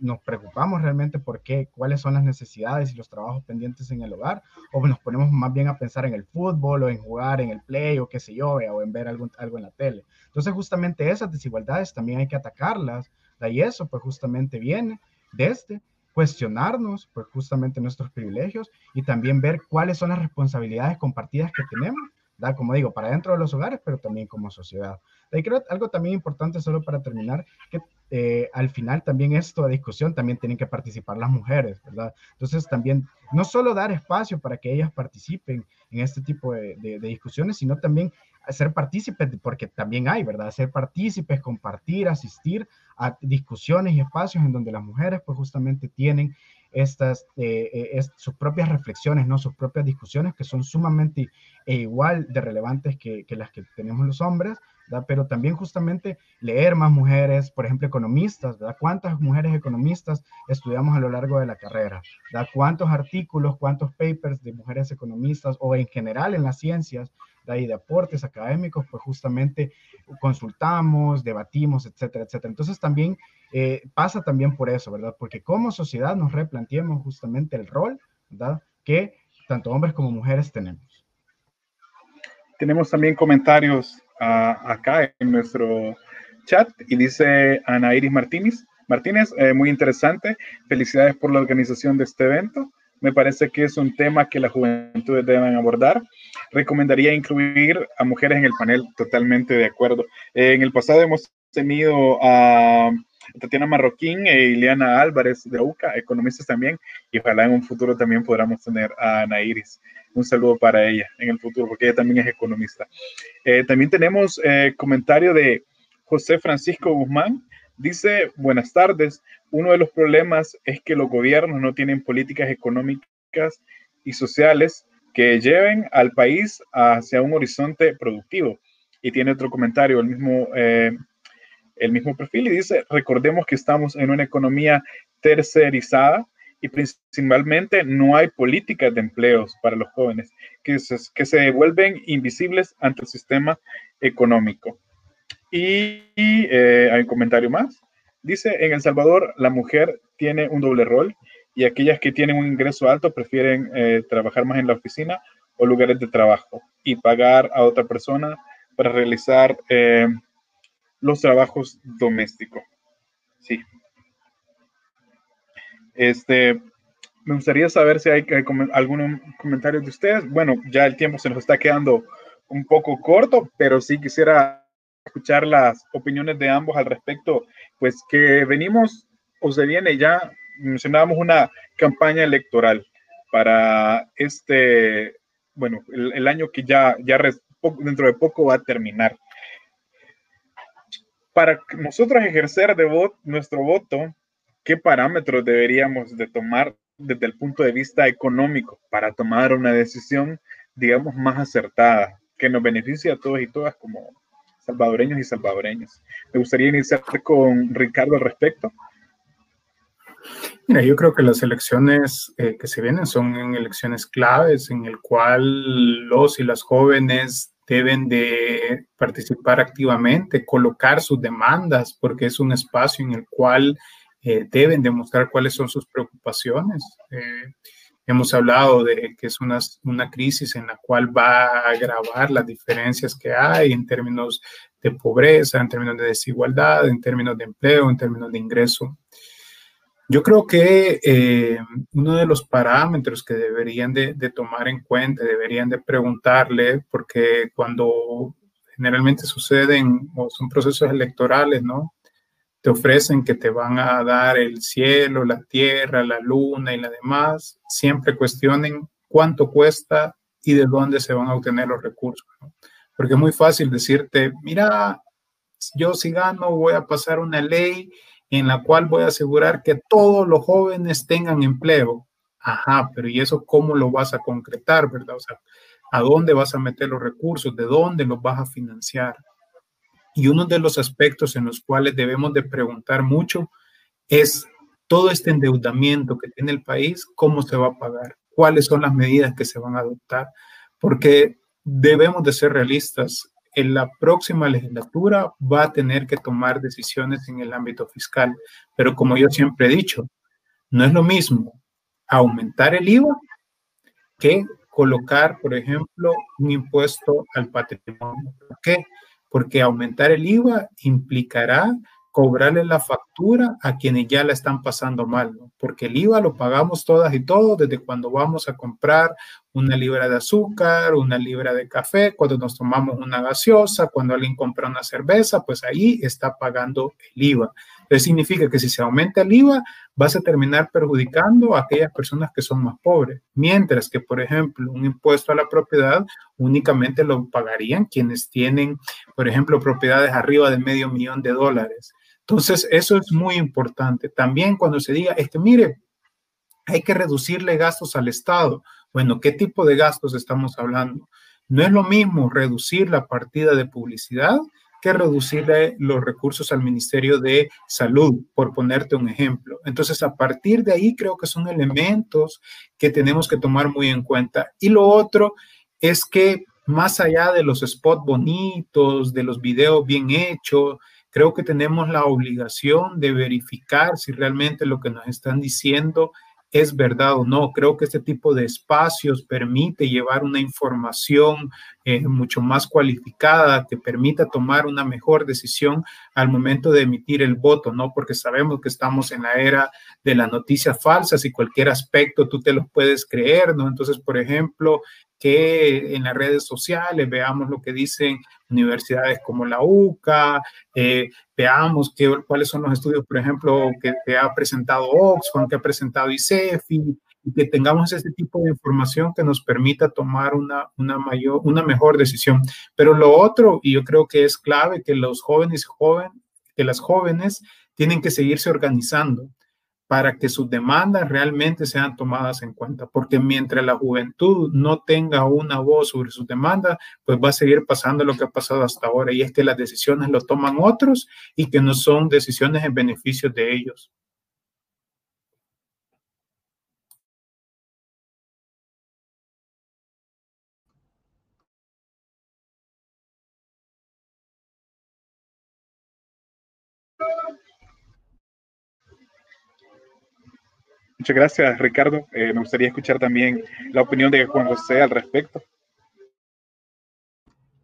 S2: ¿Nos preocupamos realmente por qué, cuáles son las necesidades y los trabajos pendientes en el hogar? ¿O nos ponemos más bien a pensar en el fútbol o en jugar en el play o qué sé yo, o en ver algo, algo en la tele? Entonces, justamente esas desigualdades también hay que atacarlas, y eso pues justamente viene desde cuestionarnos pues justamente nuestros privilegios y también ver cuáles son las responsabilidades compartidas que tenemos, ¿verdad? Como digo, para dentro de los hogares, pero también como sociedad. Y creo algo también importante, solo para terminar, que eh, al final también esto de discusión también tienen que participar las mujeres, ¿verdad? Entonces también no solo dar espacio para que ellas participen en este tipo de, de, de discusiones, sino también ser partícipes, porque también hay, ¿verdad? Ser partícipes, compartir, asistir a discusiones y espacios en donde las mujeres pues justamente tienen estas, eh, eh, sus propias reflexiones, ¿no? Sus propias discusiones que son sumamente e igual de relevantes que, que las que tenemos los hombres, pero también justamente leer más mujeres, por ejemplo, economistas, ¿verdad? ¿Cuántas mujeres economistas estudiamos a lo largo de la carrera? ¿verdad? ¿Cuántos artículos, cuántos papers de mujeres economistas o en general en las ciencias de aportes académicos, pues justamente consultamos, debatimos, etcétera, etcétera. Entonces también eh, pasa también por eso, ¿verdad? Porque como sociedad nos replanteamos justamente el rol, ¿verdad? Que tanto hombres como mujeres tenemos.
S3: Tenemos también comentarios acá en nuestro chat y dice Ana Iris Martínez. Martínez, eh, muy interesante. Felicidades por la organización de este evento. Me parece que es un tema que las juventudes deben abordar. Recomendaría incluir a mujeres en el panel, totalmente de acuerdo. Eh, en el pasado hemos tenido a Tatiana Marroquín e Ileana Álvarez de UCA, economistas también, y ojalá en un futuro también podamos tener a Ana Iris. Un saludo para ella en el futuro, porque ella también es economista. Eh, también tenemos eh, comentario de José Francisco Guzmán. Dice, buenas tardes, uno de los problemas es que los gobiernos no tienen políticas económicas y sociales que lleven al país hacia un horizonte productivo. Y tiene otro comentario, el mismo eh, el mismo perfil y dice, recordemos que estamos en una economía tercerizada y principalmente no hay políticas de empleos para los jóvenes que se, que se vuelven invisibles ante el sistema económico. Y, eh, hay un comentario más. Dice, en El Salvador la mujer tiene un doble rol y aquellas que tienen un ingreso alto prefieren eh, trabajar más en la oficina o lugares de trabajo y pagar a otra persona para realizar eh, los trabajos domésticos. Sí. Este, me gustaría saber si hay, algún comentario de ustedes. Bueno, ya el tiempo se nos está quedando un poco corto, pero sí quisiera escuchar las opiniones de ambos al respecto, pues que venimos o se viene ya, mencionábamos una campaña electoral para este, bueno, el, año que ya, ya dentro de poco va a terminar para nosotros ejercer de nuestro voto, ¿qué parámetros deberíamos de tomar desde el punto de vista económico para tomar una decisión, digamos, más acertada, que nos beneficie a todos y todas como salvadoreños y salvadoreñas? Me gustaría iniciar con Ricardo al respecto.
S1: Mira, yo creo que las elecciones eh, que se vienen son elecciones claves en el cual los y las jóvenes deben de participar activamente, colocar sus demandas, porque es un espacio en el cual eh, deben demostrar cuáles son sus preocupaciones. Eh, hemos hablado de que es una, una crisis en la cual va a agravar las diferencias que hay en términos de pobreza, en términos de desigualdad, en términos de empleo, en términos de ingreso. Yo creo que eh, uno de los parámetros que deberían de, tomar en cuenta, deberían de preguntarle, porque cuando generalmente suceden o son procesos electorales, ¿no? Te ofrecen que te van a dar el cielo, la tierra, la luna y la demás, siempre cuestionen cuánto cuesta y de dónde se van a obtener los recursos, ¿no? Porque es muy fácil decirte, mira, yo si gano voy a pasar una ley en la cual voy a asegurar que todos los jóvenes tengan empleo. Ajá, pero ¿y eso cómo lo vas a concretar, verdad? O sea, ¿a dónde vas a meter los recursos? ¿De dónde los vas a financiar? Y uno de los aspectos en los cuales debemos de preguntar mucho es todo este endeudamiento que tiene el país, cómo se va a pagar, cuáles son las medidas que se van a adoptar, porque debemos de ser realistas. En la próxima legislatura va a tener que tomar decisiones en el ámbito fiscal, pero como yo siempre he dicho, no es lo mismo aumentar el IVA que colocar, por ejemplo, un impuesto al patrimonio. ¿Por qué? Porque aumentar el IVA implicará cobrarle la factura a quienes ya la están pasando mal, porque el IVA lo pagamos todas y todos desde cuando vamos a comprar una libra de azúcar, una libra de café, cuando nos tomamos una gaseosa, cuando alguien compra una cerveza, pues ahí está pagando el IVA. Eso significa que si se aumenta el IVA, vas a terminar perjudicando a aquellas personas que son más pobres, mientras que, por ejemplo, un impuesto a la propiedad únicamente lo pagarían quienes tienen, por ejemplo, propiedades arriba de medio millón de dólares. Entonces, eso es muy importante. También cuando se diga, este, mire, hay que reducirle gastos al Estado. Bueno, ¿qué tipo de gastos estamos hablando? No es lo mismo reducir la partida de publicidad que reducirle los recursos al Ministerio de Salud, por ponerte un ejemplo. Entonces, a partir de ahí creo que son elementos que tenemos que tomar muy en cuenta. Y lo otro es que más allá de los spots bonitos, de los videos bien hechos, creo que tenemos la obligación de verificar si realmente lo que nos están diciendo es verdad o no. Creo que este tipo de espacios permite llevar una información eh, mucho más cualificada que permita tomar una mejor decisión al momento de emitir el voto, ¿no? Porque sabemos que estamos en la era de las noticias falsas y cualquier aspecto tú te lo puedes creer, ¿no? Entonces, por ejemplo, que en las redes sociales veamos lo que dicen universidades como la UCA, eh, veamos qué, cuáles son los estudios, por ejemplo, que, ha presentado Oxfam, que ha presentado ICEFI, y que tengamos este tipo de información que nos permita tomar una, una, mayor, una mejor decisión. Pero lo otro, y yo creo que es clave, que los jóvenes, joven, que las jóvenes tienen que seguirse organizando para que sus demandas realmente sean tomadas en cuenta, porque mientras la juventud no tenga una voz sobre sus demandas, pues va a seguir pasando lo que ha pasado hasta ahora, y es que las decisiones lo toman otros y que no son decisiones en beneficio de ellos.
S3: Muchas gracias, Ricardo. Eh, me gustaría escuchar también la opinión de Juan José al respecto.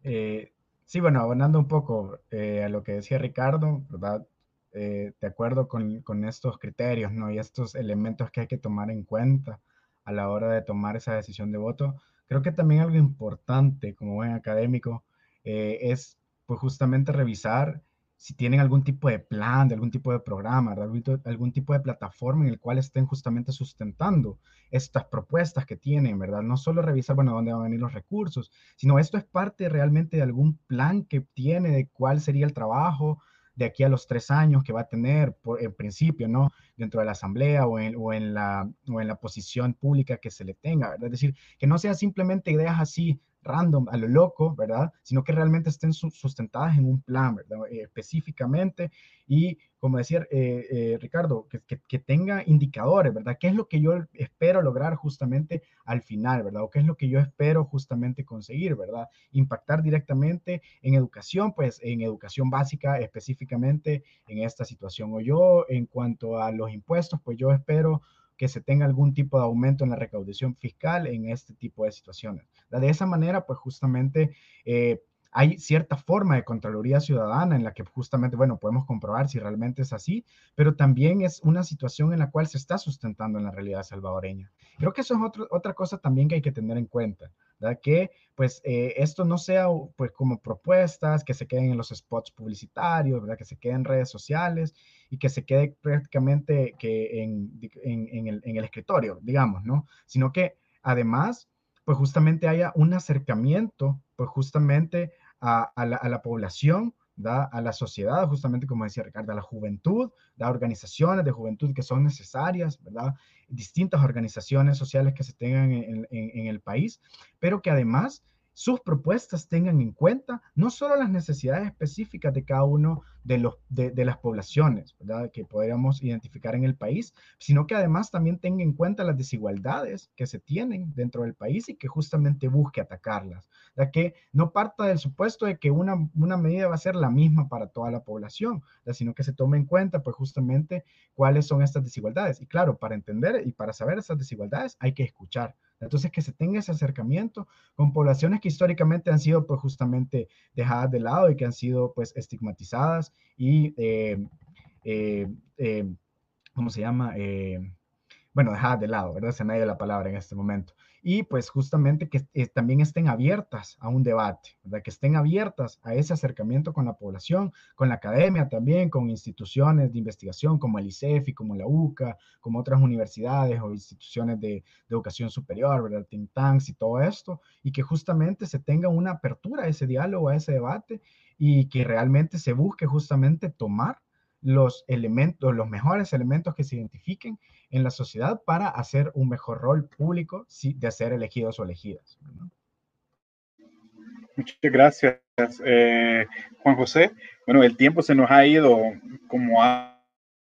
S2: Eh, sí, bueno, abonando un poco eh, a lo que decía Ricardo, ¿verdad? de acuerdo con, con, estos criterios, ¿no? Y estos elementos que hay que tomar en cuenta a la hora de tomar esa decisión de voto, creo que también algo importante como buen académico es, pues, justamente revisar si tienen algún tipo de plan, de algún tipo de programa, de algún, tipo de plataforma en el cual estén justamente sustentando estas propuestas que tienen, ¿verdad? No solo revisar, bueno, dónde van a venir los recursos, sino esto es parte realmente de algún plan que tiene de cuál sería el trabajo de aquí a los tres años que va a tener, por, en principio, ¿no? Dentro de la asamblea o en, o en, la, o en la posición pública que se le tenga. Es decir, que no sea simplemente ideas así random, a lo loco, ¿verdad? Sino que realmente estén sustentadas en un plan, ¿verdad? Eh, específicamente y, como decía eh, eh, Ricardo, que, que, tenga indicadores, ¿verdad? ¿Qué es lo que yo espero lograr justamente al final, ¿verdad? O qué es lo que yo espero justamente conseguir, ¿verdad? Impactar directamente en educación, pues en educación básica específicamente en esta situación. O yo, en cuanto a los impuestos, pues yo espero que se tenga algún tipo de aumento en la recaudación fiscal en este tipo de situaciones. De esa manera, pues justamente eh, hay cierta forma de Contraloría Ciudadana en la que justamente, bueno, podemos comprobar si realmente es así, pero también es una situación en la cual se está sustentando en la realidad salvadoreña. Creo que eso es otra cosa también que hay que tener en cuenta, ¿verdad? Que pues eh, esto no sea pues como propuestas que se queden en los spots publicitarios, ¿verdad? Que se queden en redes sociales y que se quede prácticamente que en, en, el, en el escritorio, digamos, ¿no? Sino que además pues justamente haya un acercamiento, pues justamente a, la, a la, población, ¿da? a la sociedad, justamente como decía Ricardo, a la juventud, da organizaciones de juventud que son necesarias, ¿verdad? Distintas organizaciones sociales que se tengan en, en, en el país, pero que además sus propuestas tengan en cuenta no solo las necesidades específicas de cada uno de, los, de, las poblaciones ¿verdad? que podríamos identificar en el país, sino que además también tenga en cuenta las desigualdades que se tienen dentro del país y que justamente busque atacarlas. Ya que no parta del supuesto de que una, una medida va a ser la misma para toda la población, sino que se tome en cuenta pues justamente cuáles son estas desigualdades. Y claro, para entender y para saber esas desigualdades hay que escuchar. Entonces, que se tenga ese acercamiento con poblaciones que históricamente han sido, pues, justamente dejadas de lado y que han sido, pues, estigmatizadas y, eh, eh, eh, ¿cómo se llama? bueno, dejadas de lado, ¿verdad? Se me ha ido la palabra en este momento y pues justamente que eh, también estén abiertas a un debate, ¿verdad? que estén abiertas a ese acercamiento con la población, con la academia también, con instituciones de investigación como el ICEFI, como la UCA, como otras universidades o instituciones de, de educación superior, ¿verdad? think tanks y todo esto, y que justamente se tenga una apertura a ese diálogo, a ese debate y que realmente se busque justamente tomar los elementos, los mejores elementos que se identifiquen en la sociedad para hacer un mejor rol público de ser elegidos o elegidas.
S3: Muchas gracias, eh, Juan José. Bueno, el tiempo se nos ha ido como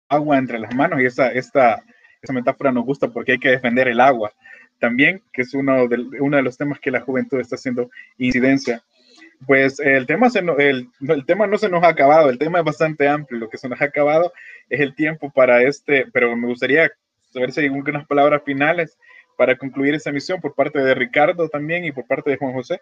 S3: agua entre las manos y esa, esta, esa metáfora nos gusta porque hay que defender el agua también, que es uno de, uno de los temas que la juventud está haciendo incidencia pues el tema, no, el, el, tema no se nos ha acabado, el tema es bastante amplio, lo que se nos ha acabado es el tiempo para este, pero me gustaría saber si hay algunas palabras finales para concluir esa misión por parte de Ricardo también y por parte de Juan José.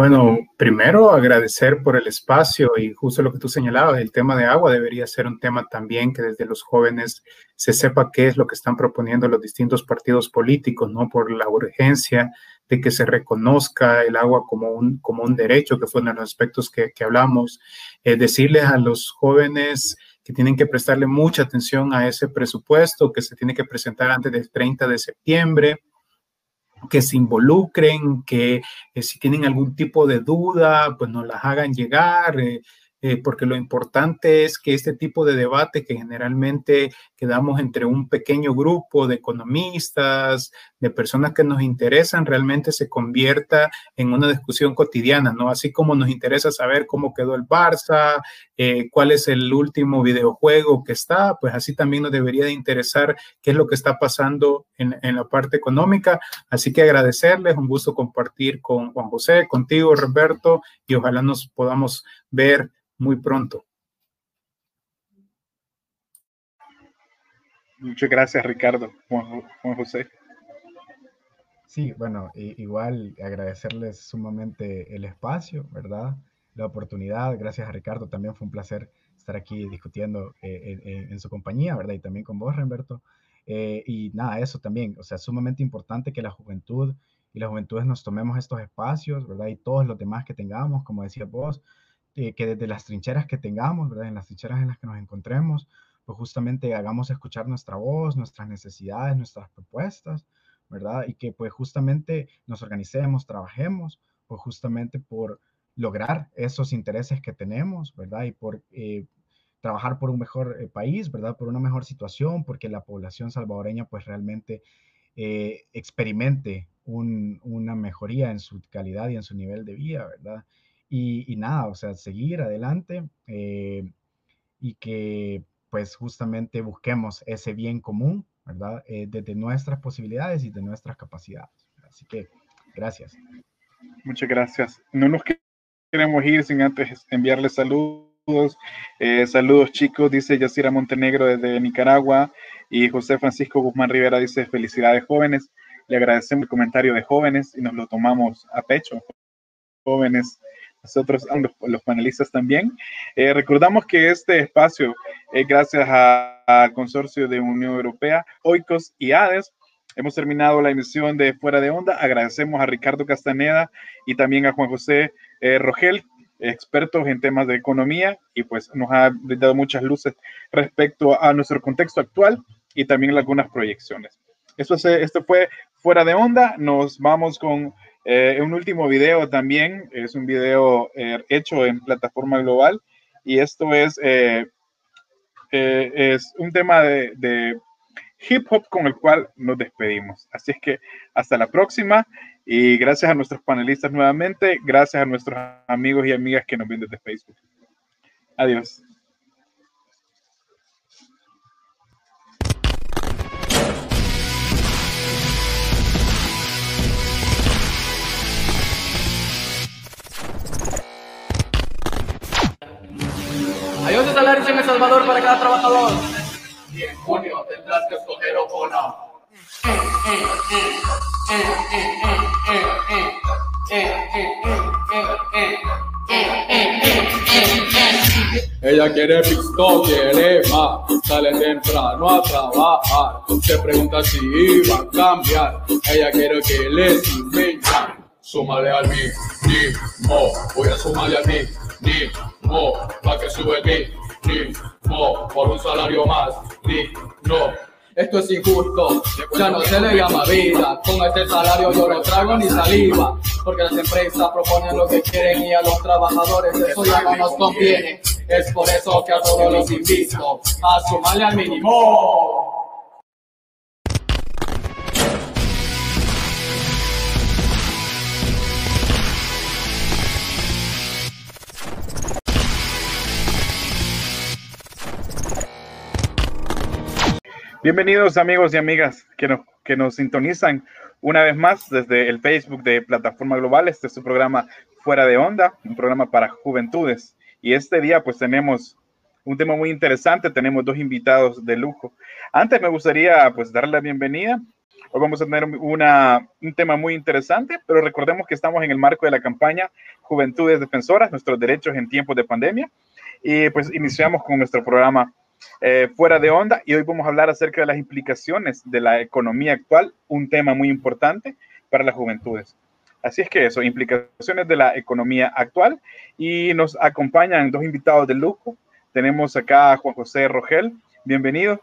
S1: Bueno, primero agradecer por el espacio y justo lo que tú señalabas, el tema de agua debería ser un tema también que desde los jóvenes se sepa qué es lo que están proponiendo los distintos partidos políticos, ¿no? Por la urgencia de que se reconozca el agua como un, como un derecho, que fue uno de los aspectos que, que hablamos. Eh, decirles a los jóvenes que tienen que prestarle mucha atención a ese presupuesto que se tiene que presentar antes del 30 de septiembre que se involucren, que eh, si tienen algún tipo de duda, pues nos las hagan llegar. Eh, eh, porque lo importante es que este tipo de debate que generalmente quedamos entre un pequeño grupo de economistas, de personas que nos interesan, realmente se convierta en una discusión cotidiana, ¿no? Así como nos interesa saber cómo quedó el Barça, eh, cuál es el último videojuego que está, pues así también nos debería de interesar qué es lo que está pasando en, en la parte económica. Así que agradecerles, un gusto compartir con Juan José, contigo, Roberto, y ojalá nos podamos ver muy pronto.
S3: Muchas gracias, Ricardo. Juan, José.
S2: Sí, bueno, igual agradecerles sumamente el espacio, ¿verdad? La oportunidad. Gracias a Ricardo. También fue un placer estar aquí discutiendo eh, en, su compañía, ¿verdad? Y también con vos, Remberto. Eh, y nada, eso también, o sea, sumamente importante que la juventud y las juventudes nos tomemos estos espacios, ¿verdad? Y todos los demás que tengamos, como decía vos, eh, que desde las trincheras que tengamos, ¿verdad? En las trincheras en las que nos encontremos, pues justamente hagamos escuchar nuestra voz, nuestras necesidades, nuestras propuestas, ¿verdad? Y que pues justamente nos organicemos, trabajemos, pues justamente por lograr esos intereses que tenemos, ¿verdad? Y por eh, trabajar por un mejor eh, país, ¿verdad? Por una mejor situación, porque la población salvadoreña pues realmente experimente una mejoría en su calidad y en su nivel de vida, ¿verdad? Y, nada, o sea, seguir adelante eh, y que pues justamente busquemos ese bien común, Eh, desde nuestras posibilidades y de nuestras capacidades. Así que gracias.
S3: Muchas gracias. No nos queremos ir sin antes enviarles saludos. Eh, saludos chicos, dice Yacira Montenegro desde Nicaragua y José Francisco Guzmán Rivera dice felicidades jóvenes. Le agradecemos el comentario de jóvenes y nos lo tomamos a pecho. Jóvenes nosotros, los, panelistas también. Eh, recordamos que este espacio es gracias al consorcio de Unión Europea, OICOS y ADES. Hemos terminado la emisión de Fuera de Onda. Agradecemos a Ricardo Castaneda y también a Juan José eh, Rogel, expertos en temas de economía, y pues nos ha dado muchas luces respecto a nuestro contexto actual y también algunas proyecciones. Esto, esto fue Fuera de Onda. Nos vamos con eh, un último video también, es un video eh, hecho en plataforma global y esto es, eh, es un tema de, hip hop con el cual nos despedimos. Así es que hasta la próxima y gracias a nuestros panelistas nuevamente, gracias a nuestros amigos y amigas que nos ven desde Facebook. Adiós.
S7: Salarios en El Salvador para cada trabajador. Y en junio tendrás que escoger Opona. Ella quiere pisto, quiere más, sale temprano a trabajar, se pregunta si iba a cambiar, ella quiere que le inventan. Súmale al mí, ni mo, voy a sumarle al mí, ni mo, pa' que sube el mí, ni mo, por un salario más, ni no. Esto es injusto, ya no se le llama vida. Con este salario yo no trago ni saliva. Porque las empresas proponen lo que quieren y a los trabajadores eso ya no nos conviene. Es por eso que a todos los invito a sumarle al mínimo.
S3: Bienvenidos amigos y amigas que nos, que nos sintonizan una vez más desde el Facebook de Plataforma Global. Este es su programa Fuera de Onda, un programa para juventudes. Y este día pues tenemos un tema muy interesante, tenemos dos invitados de lujo. Antes me gustaría pues darle la bienvenida. Hoy vamos a tener una, un tema muy interesante, pero recordemos que estamos en el marco de la campaña Juventudes Defensoras, nuestros derechos en tiempos de pandemia. Y pues iniciamos con nuestro programa eh, fuera de onda y hoy vamos a hablar acerca de las implicaciones de la economía actual, un tema muy importante para las juventudes. Así es que eso, implicaciones de la economía actual y nos acompañan dos invitados de lujo. Tenemos acá a Juan José Rogel, bienvenido.